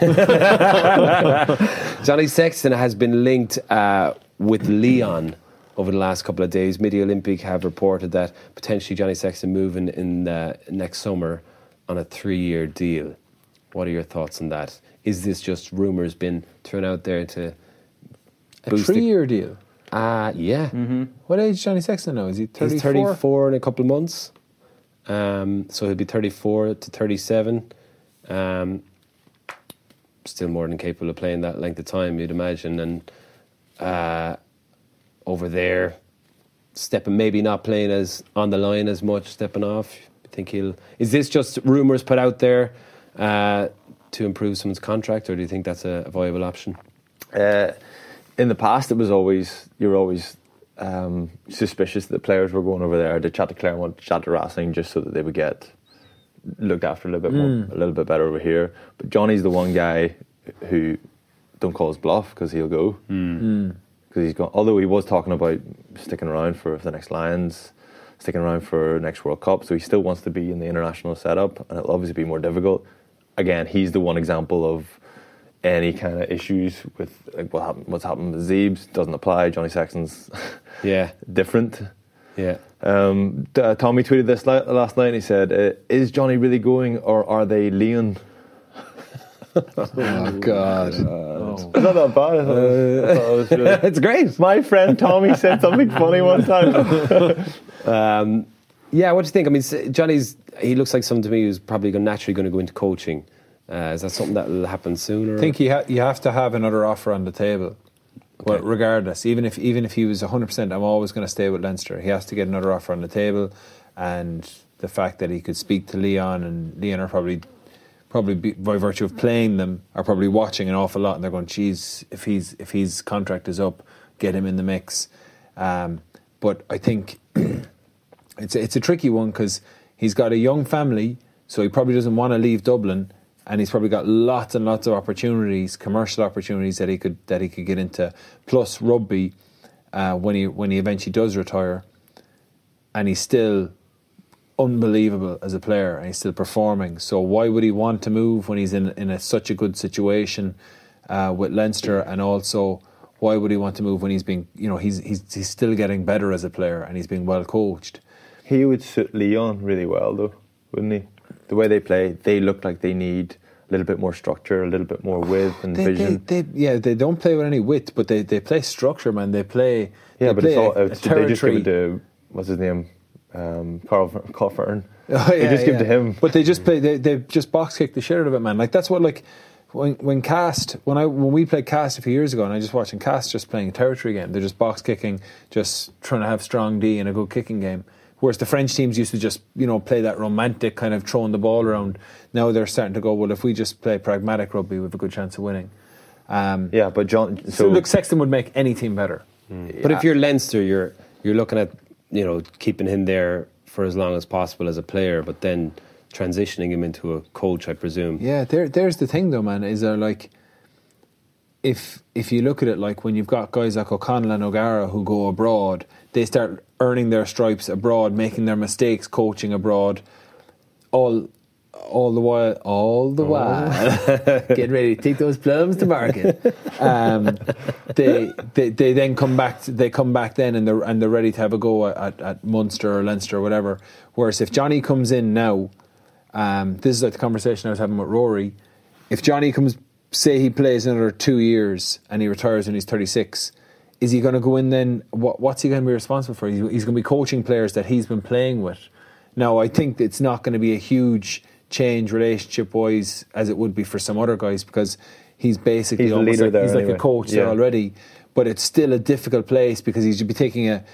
Johnny Sexton has been linked uh, with Lyon over the last couple of days. Midi Olympique have reported that potentially Johnny Sexton moving in uh, next summer on a three-year deal. What are your thoughts on that? Is this just rumours being thrown out there to A three-year deal. Uh, yeah. What age is Johnny Sexton now? Is he 34? He's 34 in a couple of months. Um, so he'll be 34 to 37. Um, still more than capable of playing that length of time, you'd imagine. And uh, over there, stepping, maybe not playing as on the line as much, stepping off. I think he'll. Is this just rumours put out there uh, to improve someone's contract, or do you think that's a, a viable option? Uh, in the past, it was always you were always um, suspicious that the players were going over there to chat to Clermont, to chat to Racing, just so that they would get looked after a little bit more, mm. a little bit better over here. But Johnny's the one guy who don't call his bluff because he'll go mm. Mm. because he's gone. Although he was talking about sticking around for the next Lions, sticking around for next World Cup, so he still wants to be in the international setup, and it'll obviously be more difficult. Again, he's the one example of any kind of issues with like what happened, what's happened with Zeebs doesn't apply. Johnny Sexton's (laughs) Yeah, different. yeah. Um, t- uh, Tommy tweeted this li- last night. He said, uh, "Is Johnny really going, or are they Lyon?" (laughs) Oh, God. It's not that bad. I thought, I thought it was really- (laughs) it's great. My friend Tommy said something funny one time. Um, yeah, what do you think? I mean, Johnny's he looks like someone to me who's probably going naturally going to go into coaching. Uh, is that something that will happen sooner? I think you, ha- you have to have another offer on the table. Well, regardless, even if even if he was 100%, I'm always going to stay with Leinster. He has to get another offer on the table, and the fact that he could speak to Lyon and Lyon are probably probably be, by virtue of playing them are probably watching an awful lot, and they're going, "Geez, if he's if his contract is up, get him in the mix." Um, but I think (clears throat) it's a, it's a tricky one because he's got a young family, so he probably doesn't want to leave Dublin, and he's probably got lots and lots of opportunities, commercial opportunities that he could that he could get into, plus rugby uh, when he when he eventually does retire, and he's still unbelievable as a player and he's still performing. So why would he want to move when he's in in a, such a good situation uh, with Leinster and also why would he want to move when he's being you know he's he's he's still getting better as a player and he's being well coached. he would suit Lyon really well, though, wouldn't he? The way they play, they look like they need a little bit more structure, a little bit more width and They, they, vision. they, yeah, they don't play with any width, but they, they play structure, man. They play. yeah, but play it's all, a, a they just give it to what's his name, um, Carl Carl Fearns. (laughs) Oh, they yeah, just give yeah. to him. But they just play. They, they just box kick the shit out of it, man. Like that's what like when when Castres when I when we played Castres a few years ago, and I just watching Castres just playing a territory game. They're just box kicking, just trying to have strong D and a good kicking game. Whereas the French teams used to just you know play that romantic kind of throwing the ball around. Now they're starting to go well. If we just play pragmatic rugby, we have a good chance of winning. Um, yeah, but John. So, so look, Sexton would make any team better. But if you're Leinster, you're you're looking at you know keeping him there for as long as possible as a player, but then transitioning him into a coach, I presume. Yeah, there, there's the thing though, man. Is there like, if if you look at it like when you've got guys like O'Connell and O'Gara who go abroad, they start earning their stripes abroad, making their mistakes, coaching abroad, all all the while, all the while, (laughs) getting ready to take those plums to market. (laughs) Um, they, they they then come back. They come back then, and they're and they're ready to have a go at, at Munster or Leinster or whatever. Whereas if Johnny comes in now, um, this is like the conversation I was having with Rory. If Johnny comes, say he plays another two years and he retires when he's 36, is he going to go in then? What, what's he going to be responsible for? He's, he's going to be coaching players that he's been playing with. Now, I think it's not going to be a huge change relationship wise as it would be for some other guys because he's basically He's almost leader like, there he's like a coach there already. But it's still a difficult place because he's be taking a,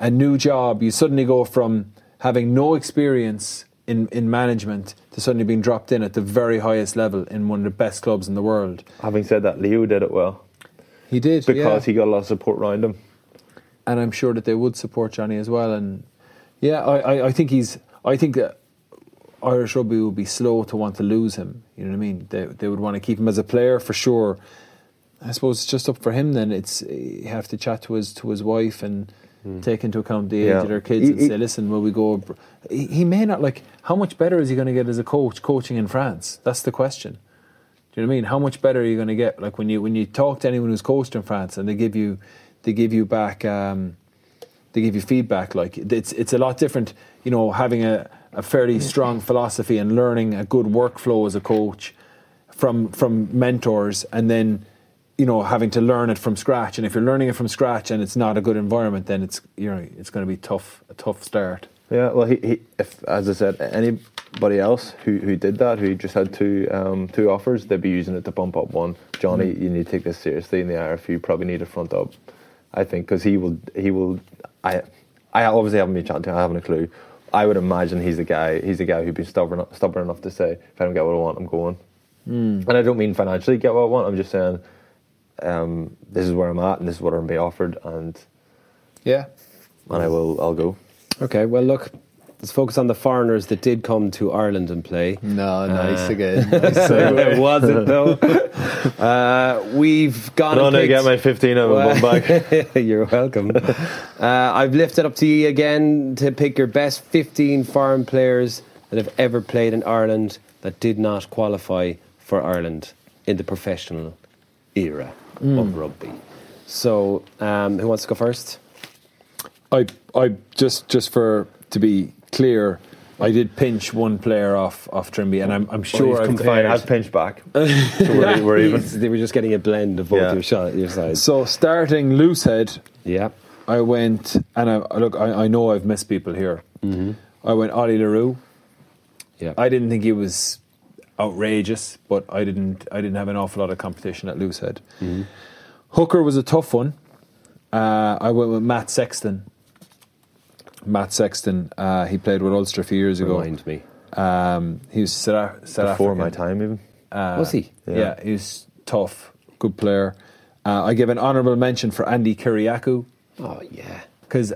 a new job. You suddenly go from having no experience in, in management to suddenly being dropped in at the very highest level in one of the best clubs in the world. having said that, Leo did it well. He did because yeah. he got a lot of support around him. and I'm sure that they would support Johnny as well. And yeah, I, I, I think he's. I think that Irish rugby would be slow to want to lose him. You know what I mean? They they would want to keep him as a player for sure. I suppose it's just up for him. Then it's you have to chat to his to his wife and take into account the age Yeah. of their kids He- and say, listen, will we go? He, he may not like. How much better is he going to get as a coach coaching in France? That's the question. Do you know what I mean? How much better are you going to get? Like when you when you talk to anyone who's coached in France and they give you they give you back um, they give you feedback. Like it's it's a lot different. You know, having a, a fairly strong philosophy and learning a good workflow as a coach from from mentors, and then you know having to learn it from scratch. And if you're learning it from scratch and it's not a good environment, then it's you know it's going to be tough a tough start. Yeah, well, he, he if as I said, anybody else who, who did that, who just had two um, two offers, they'd be using it to bump up one. Johnny, you need to take this seriously in the IRF. You probably need a front up, I think, because he will he will. I I obviously haven't been chatting to him. I haven't a clue. I would imagine he's the guy. He's the guy who'd be stubborn stubborn enough to say, if I don't get what I want, I'm going. And I don't mean financially get what I want. I'm just saying, um, this is where I'm at, and this is what I'm being offered, and Yeah. and I will I'll go. Okay, well, look, let's focus on the foreigners that did come to Ireland and play. No, nice again. (laughs) (laughs) it wasn't, though. (laughs) Uh, we've gone No, and no, get my 15 of them back. You're welcome. uh, I've lifted up to you again to pick your best 15 foreign players that have ever played in Ireland that did not qualify for Ireland in the professional era of rugby. So, um, who wants to go first? I I just just for to be clear, I did pinch one player off off Trimby, and I'm I'm sure I've fine. I've pinched back. so we're, we're even. They were just getting a blend of both Yeah. your, shot, your sides. So starting loosehead, yeah. I went and I look. I, I know I've missed people here. I went Ollie le Roux. Yeah. I didn't think he was outrageous, but I didn't. I didn't have an awful lot of competition at loosehead. Hooker was a tough one. Uh, I went with Matt Sexton. Matt Sexton. Uh, he played with Ulster a few years ago. Remind me. Um, he was South, South Before African. my time, even. Uh, Was he? Yeah. Yeah. he was tough, good player. Uh, I give an honourable mention for Andi Kyriacou Oh, yeah. because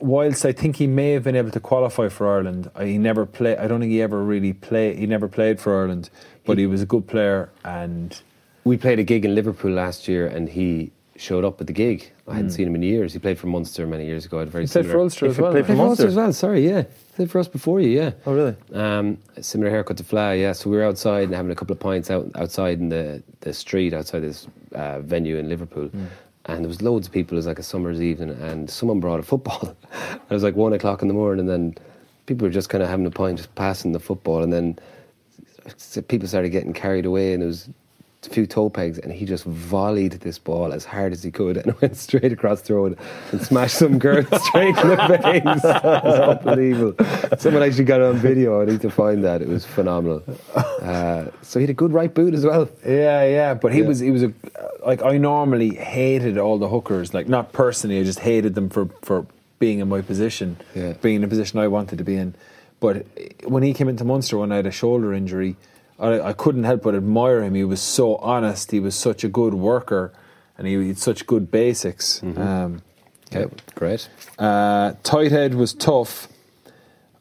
whilst I think he may have been able to qualify for Ireland, I, he never play. I don't think he ever really played. He never played for Ireland, but he, was a good player. And We played a gig in Liverpool last year, and he showed up at the gig. I hadn't seen him in years. He played for Munster many years ago. I had a very he played similar. for Ulster as well. played for for Munster as well. Sorry, yeah, played for us before you. Yeah. Oh, really? Um, similar haircut to Fla, yeah. So we were outside and having a couple of pints out outside in the, the street outside this uh, venue in Liverpool. And there was loads of people. It was like a summer's evening, and someone brought a football. (laughs) it was like one o'clock in the morning, and then people were just kind of having a pint, just passing the football, and then people started getting carried away, and it was a few toe pegs, and he just volleyed this ball as hard as he could, and (laughs) went straight across the road and smashed some girl (laughs) straight in the face. It was unbelievable. Someone actually got it on video. I need to find that. It was phenomenal. Uh, so he had a good right boot as well. Yeah, yeah, but he Yeah. was he was a like I normally hated all the hookers, like not personally, I just hated them for for being in my position, Yeah. being in a position I wanted to be in. But when he came into Munster when I had a shoulder injury, I, I couldn't help but admire him. He was so honest. He was such a good worker, and he had such good basics. Um, Okay, great. uh, tight head was tough.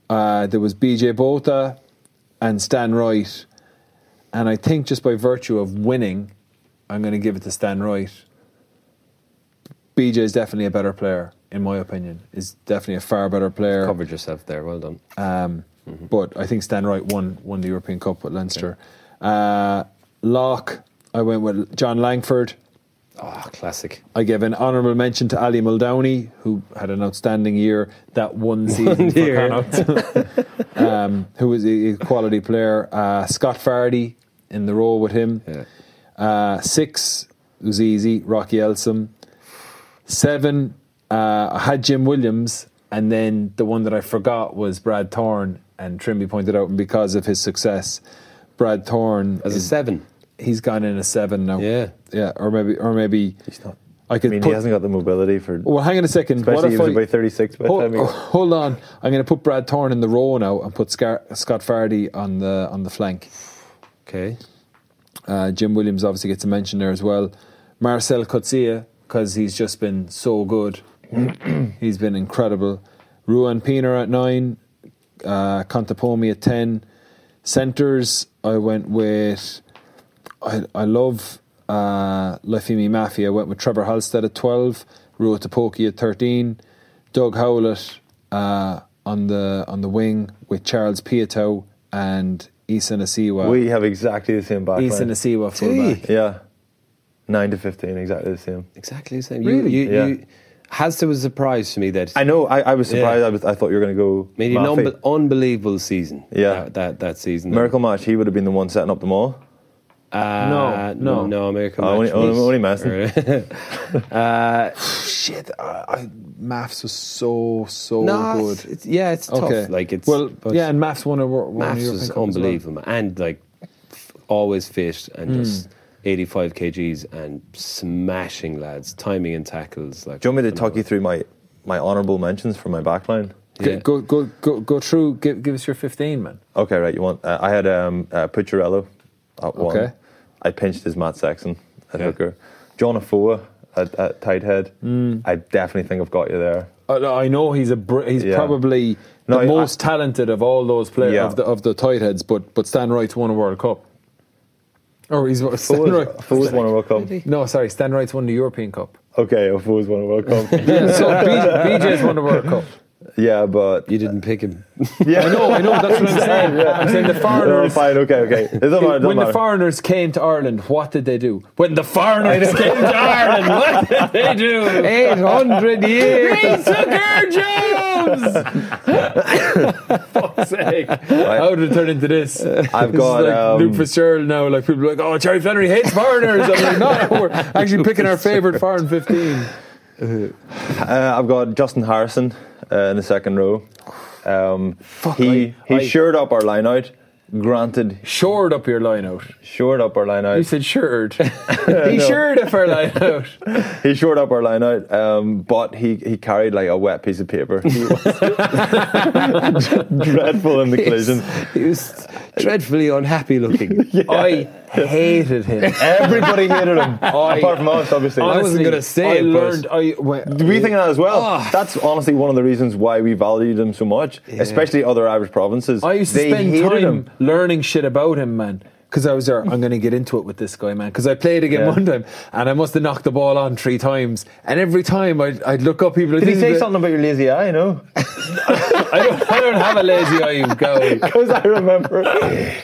Uh, there was BJ Botha and Stan Wright. And I think just by virtue of winning, I'm going to give it to Stan Wright. BJ is definitely a better player, in my opinion. Is definitely a far better player. Covered yourself there. Well done. Um, But I think Stan Wright won won the European Cup with Leinster. Uh, Locke, I went with John Langford. Oh, classic. I give an honourable mention to Ali Muldowney, who had an outstanding year that one season year. Connacht, (laughs) um, who was a quality player. Uh, Scott Fardy in the role with him. Yeah. Uh, six was easy. Rocky Elsom. Seven, uh, I had Jim Williams, and then the one that I forgot was Brad Thorn. And Trimby pointed out, and because of his success, Brad Thorn As a seven. he's gone in a seven now. Yeah. yeah, or maybe, or maybe He's not. I I could mean, put. he hasn't got the mobility for. well, hang on a second. What especially he if was I- about 36 by the Hold, time he got- (laughs) hold on, I'm going to put Brad Thorn in the row now and put Scar- Scott Fardy on the on the flank. Okay. Uh, Jim Williams obviously gets a mention there as well. Marcell Coetzee because he's just been so good. (clears throat) he's been incredible. Ruan Pienaar at nine, uh, Contapomi at ten. Centers, I went with. I I love uh, Lifeimi Mafia. I went with Trevor Halstead at twelve, Rua Tipoki at thirteen, Doug Howlett uh, on the on the wing with Charles Piutau and Isa Nacewa. We have exactly the same backline. Isa Nacewa fullback. Yeah. 9 to 15, exactly the same. Exactly the same. Really? You, you, Yeah. you, Halster was a surprise to me that I know, I, I was surprised. Yeah. I, was, I thought you were going to go. made an unbe- unbelievable season. Yeah. that that, that season. Miracle match, he would have been the one setting up the all. Uh, No, no. no, Miracle Oh, Match. only- was- only messing. (laughs) uh, Shit, I, I, Mafi was so so no, good. it's, it's, yeah, it's okay, tough. Like it's well, but yeah, and Mafi won a won Mafi European was Cup as well. unbelievable, and like always fit and Hmm. just 85 kgs and smashing lads, timing and tackles. Like, Do you want me to talk you through my, my honourable mentions for my backline? Go, Yeah. go go go go through. Give, give us your fifteen, man. Okay, right. You want? Uh, I had um, uh, Pucciariello at one. Okay. I pinched his Matt Sexton at Yeah. hooker. John Afoa at, at tight head. Hmm. I definitely think I've got you there. I, I know he's a br- he's Yeah. probably No, the I- most talented of all those players Yeah. of the of the tight heads, but but Stan Wright's won a World Cup. Or he's Stan Afoa's, Wright. Afoa's won a World Cup. No, sorry, Stan Wright's won the European Cup. Okay, Afoa's won a World Cup. Yeah, so BJ, BJ's won the World Cup. yeah, but You didn't pick him. yeah, I know, I know. That's what I'm (laughs) saying. I'm saying the foreigners. No, foreigners. fine. Okay, okay. It doesn't matter. it doesn't when the foreigners came to Ireland, what did they do? When the foreigners came to Ireland, what did they do? 800 years! Tucker Jones! Fuck's sake. How did it turn into this? I've This got is like um, Luke Fitzgerald now. Like people are like, oh, Jerry Flannery hates foreigners. I'm like, no, (laughs) we're actually picking our favourite foreign 15. Uh, I've got Justin Harrison uh, in the second row. Um, he I- he I- shored up our line out. Granted, Shored up your line out. shored up our line out. You said shored. (laughs) he shored up our line out. (laughs) He shored up our line out, um, but he, he carried like a wet piece of paper. (laughs) Dreadful in the collision. he was dreadfully unhappy looking. I hated him. (laughs) Everybody hated him, (laughs) I- apart from us, obviously. I wasn't gonna say I it, but- I, when, we think that as well. Oh. That's honestly one of the reasons why we valued him so much, especially other Irish provinces. I used to they spend hated time him. learning shit about him, man. Because I was there, I'm going to get into it with this guy, man. Because I played again Yeah. one time, and I must have knocked the ball on three times, and every time I'd, I'd look up, people. Did he say something about your lazy eye? No, (laughs) I don't, I don't have a lazy eye, you go. because I remember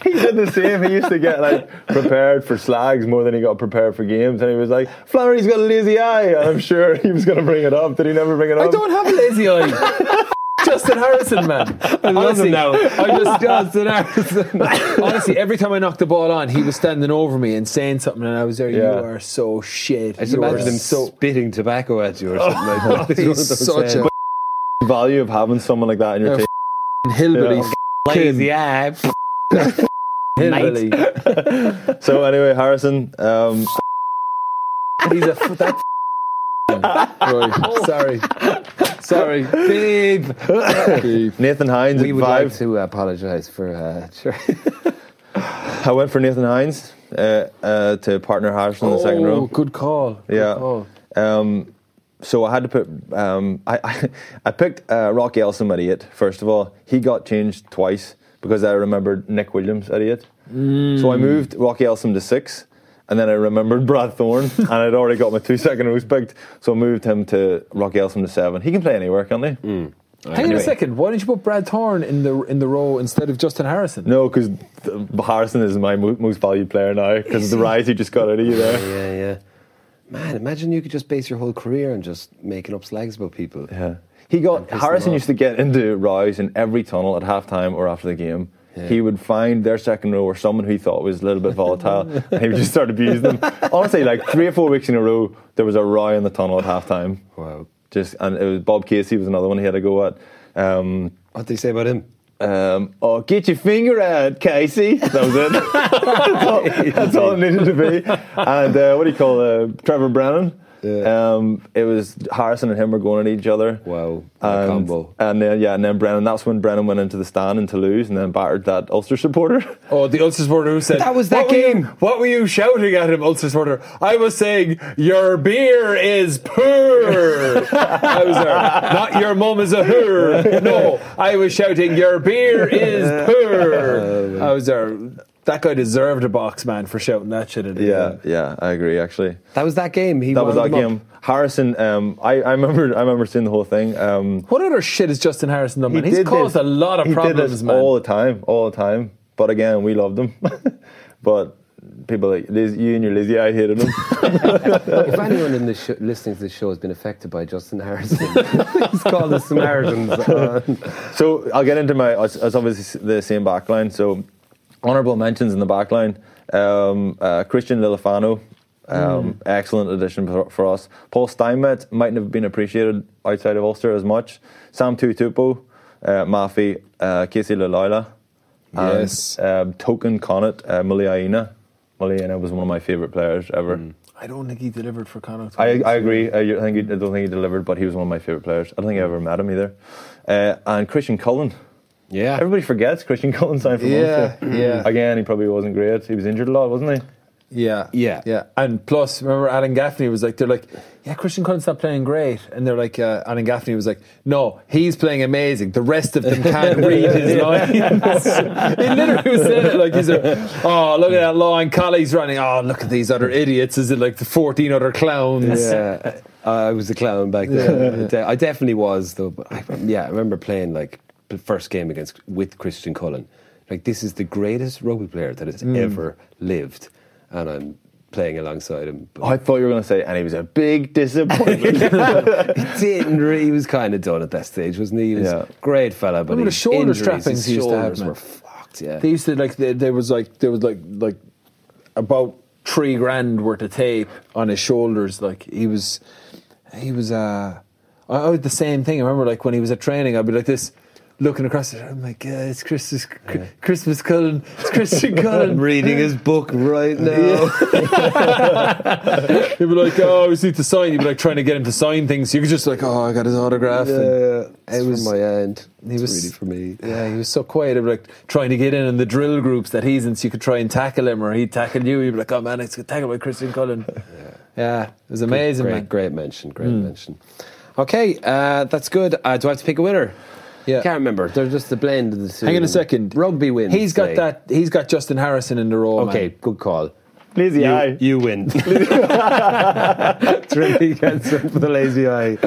he did the same. He used to get like prepared for slags more than he got prepared for games, and he was like, "Flannery's got a lazy eye," and I'm sure he was going to bring it up. Did he never bring it up? I don't have a lazy eye. (laughs) Justin Harrison, man. I love him now. I just (laughs) Justin Harrison. honestly, every time I knocked the ball on, he was standing over me and saying something, and I was there. Yeah. You are so shit. I just You imagine him so. spitting tobacco at you or something like that. (laughs) It's one He's such a value of having someone like that in your Yeah, team. hillbilly. Yeah. lazy eye. (laughs) Hillbilly. So anyway, Harrison, um, He's a f- that. Right. (laughs) Sorry. Sorry. Babe. Beep. Nathan Hines We at would five. like to apologise for uh, sure. I went for Nathan Hines uh, uh, to partner Harrison in the second Oh, row. good call. Good Yeah. call. Um, so I had to put. Um, I, (laughs) I I picked uh, Rocky Elsom at eight. First of all, he got changed twice because I remembered Nick Williams at eight. So I moved Rocky Elsom to six, and then I remembered Brad Thorn, (laughs) and I'd already got my two second rows picked. So I moved him to Rocky Elsom to seven. He can play anywhere, can't he? Hmm. Hang on Anyway. a second. Why didn't you put Brad Thorn in the in the row instead of Justin Harrison? No, because Harrison is my mo- most valued player now because of the rise he just got out of you there. yeah, yeah. Man, imagine you could just base your whole career on just making up slags about people. Yeah. He got Harrison used to get into rows in every tunnel at halftime or after the game. Yeah. He would find their second row or someone who he thought was a little bit (laughs) volatile, and he would just start abusing them. Honestly, like three or four weeks in a row, there was a row in the tunnel at halftime. Wow. Just and it was Bob Casey was another one he had to go at. Um, What did they say about him? um, oh, get your finger out, Casey. That was it. (laughs) that's, all, that's all it needed to be. And uh, what do you call uh, Trevor Brennan? Um, it was Harrison and him were going at each other. Wow, a And, combo. and then yeah, and then Brennan. That's when Brennan went into the stand in Toulouse and then battered that Ulster supporter. (laughs) Oh, the Ulster supporter who said That was that "What were you- game." what were you shouting at him, Ulster supporter? I was saying your beer is poor. I was there. Not your mum is a her. No, I was shouting your beer is (laughs) poor. I was there. That guy deserved a box, man, for shouting that shit at him. yeah, yeah, I agree. Actually, That was that game. He that was that them up. game. Harrison, um, I, I remember, I remember seeing the whole thing. Um, What other shit is Justin Harrison done, man? He's caused this- a lot of he did problems, this man. all the time, all the time. But again, we loved him. (laughs) but people like Liz, you and your Lizzie, I hated him. (laughs) If anyone in this sh- listening to this show has been affected by Justin Harrison, (laughs) he's called the Samaritans. Uh, so I'll get into my. It's, it's obviously the same backline. So honourable mentions in the backline. Um, uh, Christian Lealiifano, um, excellent addition for, for us. Paul Steinmetz mightn't have been appreciated outside of Ulster as much. Sam Tuitupou, uh, Mafi, uh, Casey Laulala, Yes. and um, Token Connacht, uh, Muliaina. Muliaina was one of my favourite players ever. I don't think he delivered for Connacht. I, I agree. I, think he, I don't think he delivered, but he was one of my favourite players. I don't think I ever met him either. Uh, and Christian Cullen. Yeah. Everybody forgets Christian Cullen signed for Yeah, Munster. yeah. Again, he probably wasn't great. He was injured a lot, wasn't he? Yeah, Yeah. yeah. And plus, remember Alan Gaffney was like, they're like, yeah, Christian Cullen's not playing great, and they're like, uh, Alan Gaffney was like, no, he's playing amazing. The rest of them can't (laughs) read his lines. (laughs) he literally was saying it like he's like, oh, look at that line, Colley's running. Oh, look at these other idiots. Is it like the fourteen other clowns? Yeah, (laughs) I was a clown back then. De- I definitely was, though. But I, yeah, I remember playing like the first game against with Christian Cullen. Like this is the greatest rugby player that has ever lived, and I'm playing alongside him. But I thought you were going to say, and he was a big disappointment. (laughs) he didn't. Re- he was kind of done at that stage, wasn't he? He was Yeah. a great fella, but Remember the his shoulder injuries, strappings his he used to have, shoulders man? were fucked. Yeah, They used to like there, there was like there was like like about three grand worth of tape on his shoulders. Like he was, he was. uh I, I was the same thing. I remember like when he was at training, I'd be like this, looking across. it, Oh my god, it's Christmas, Christmas Cullen, it's Christian (laughs) I'm Cullen. reading his book right now. (laughs) He'd be like, oh, we need to sign. He'd be like trying to get him to sign things. You could just like, oh, I got his autograph. and Yeah, it it was was my end. he was really for me. Yeah, he was so quiet. He'd be like trying to get in in the drill groups that he's in, so you could try and tackle him, or he'd tackle you. You'd be like, "Oh man, it's tackled by Christian Cullen." Yeah, it was amazing, great, man. great mention. Great mention. Okay, uh, that's good. Uh, do I have to pick a winner? Yeah. Can't remember. They're just the blend of the two. Hang on a second. Rugby wins. He's got today. that. He's got Justin Harrison in the role. Okay, man. good call. Lazy You, eye. you win. Trimby gets it for the lazy eye.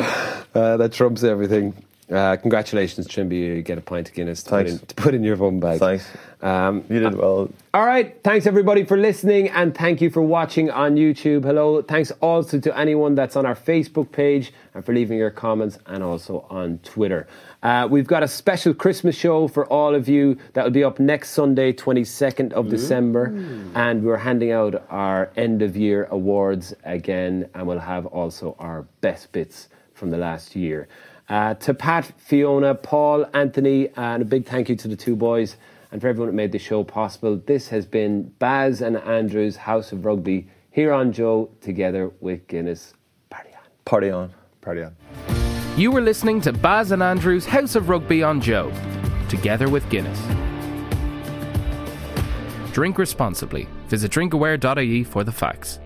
Uh, that trumps everything. Uh, congratulations, Trimby. You get a pint of Guinness to put, Thanks. in, to put in your bum bag. Thanks. Um, You did well. all right. Thanks everybody for listening and thank you for watching on YouTube. Hello. Thanks also to anyone that's on our Facebook page and for leaving your comments and also on Twitter. Uh, we've got a special Christmas show for all of you that will be up next Sunday, 22nd of December. And we're handing out our end of year awards again. And we'll have also our best bits from the last year. Uh, to Pat, Fiona, Paul, Anthony, and a big thank you to the two boys and for everyone that made the show possible. This has been Baz and Andrew's House of Rugby here on Joe together with Guinness. Party on. Party on. Party on. You were listening to Baz and Andrew's House of Rugby on Joe, together with Guinness. Drink responsibly. Visit drinkaware.ie for the facts.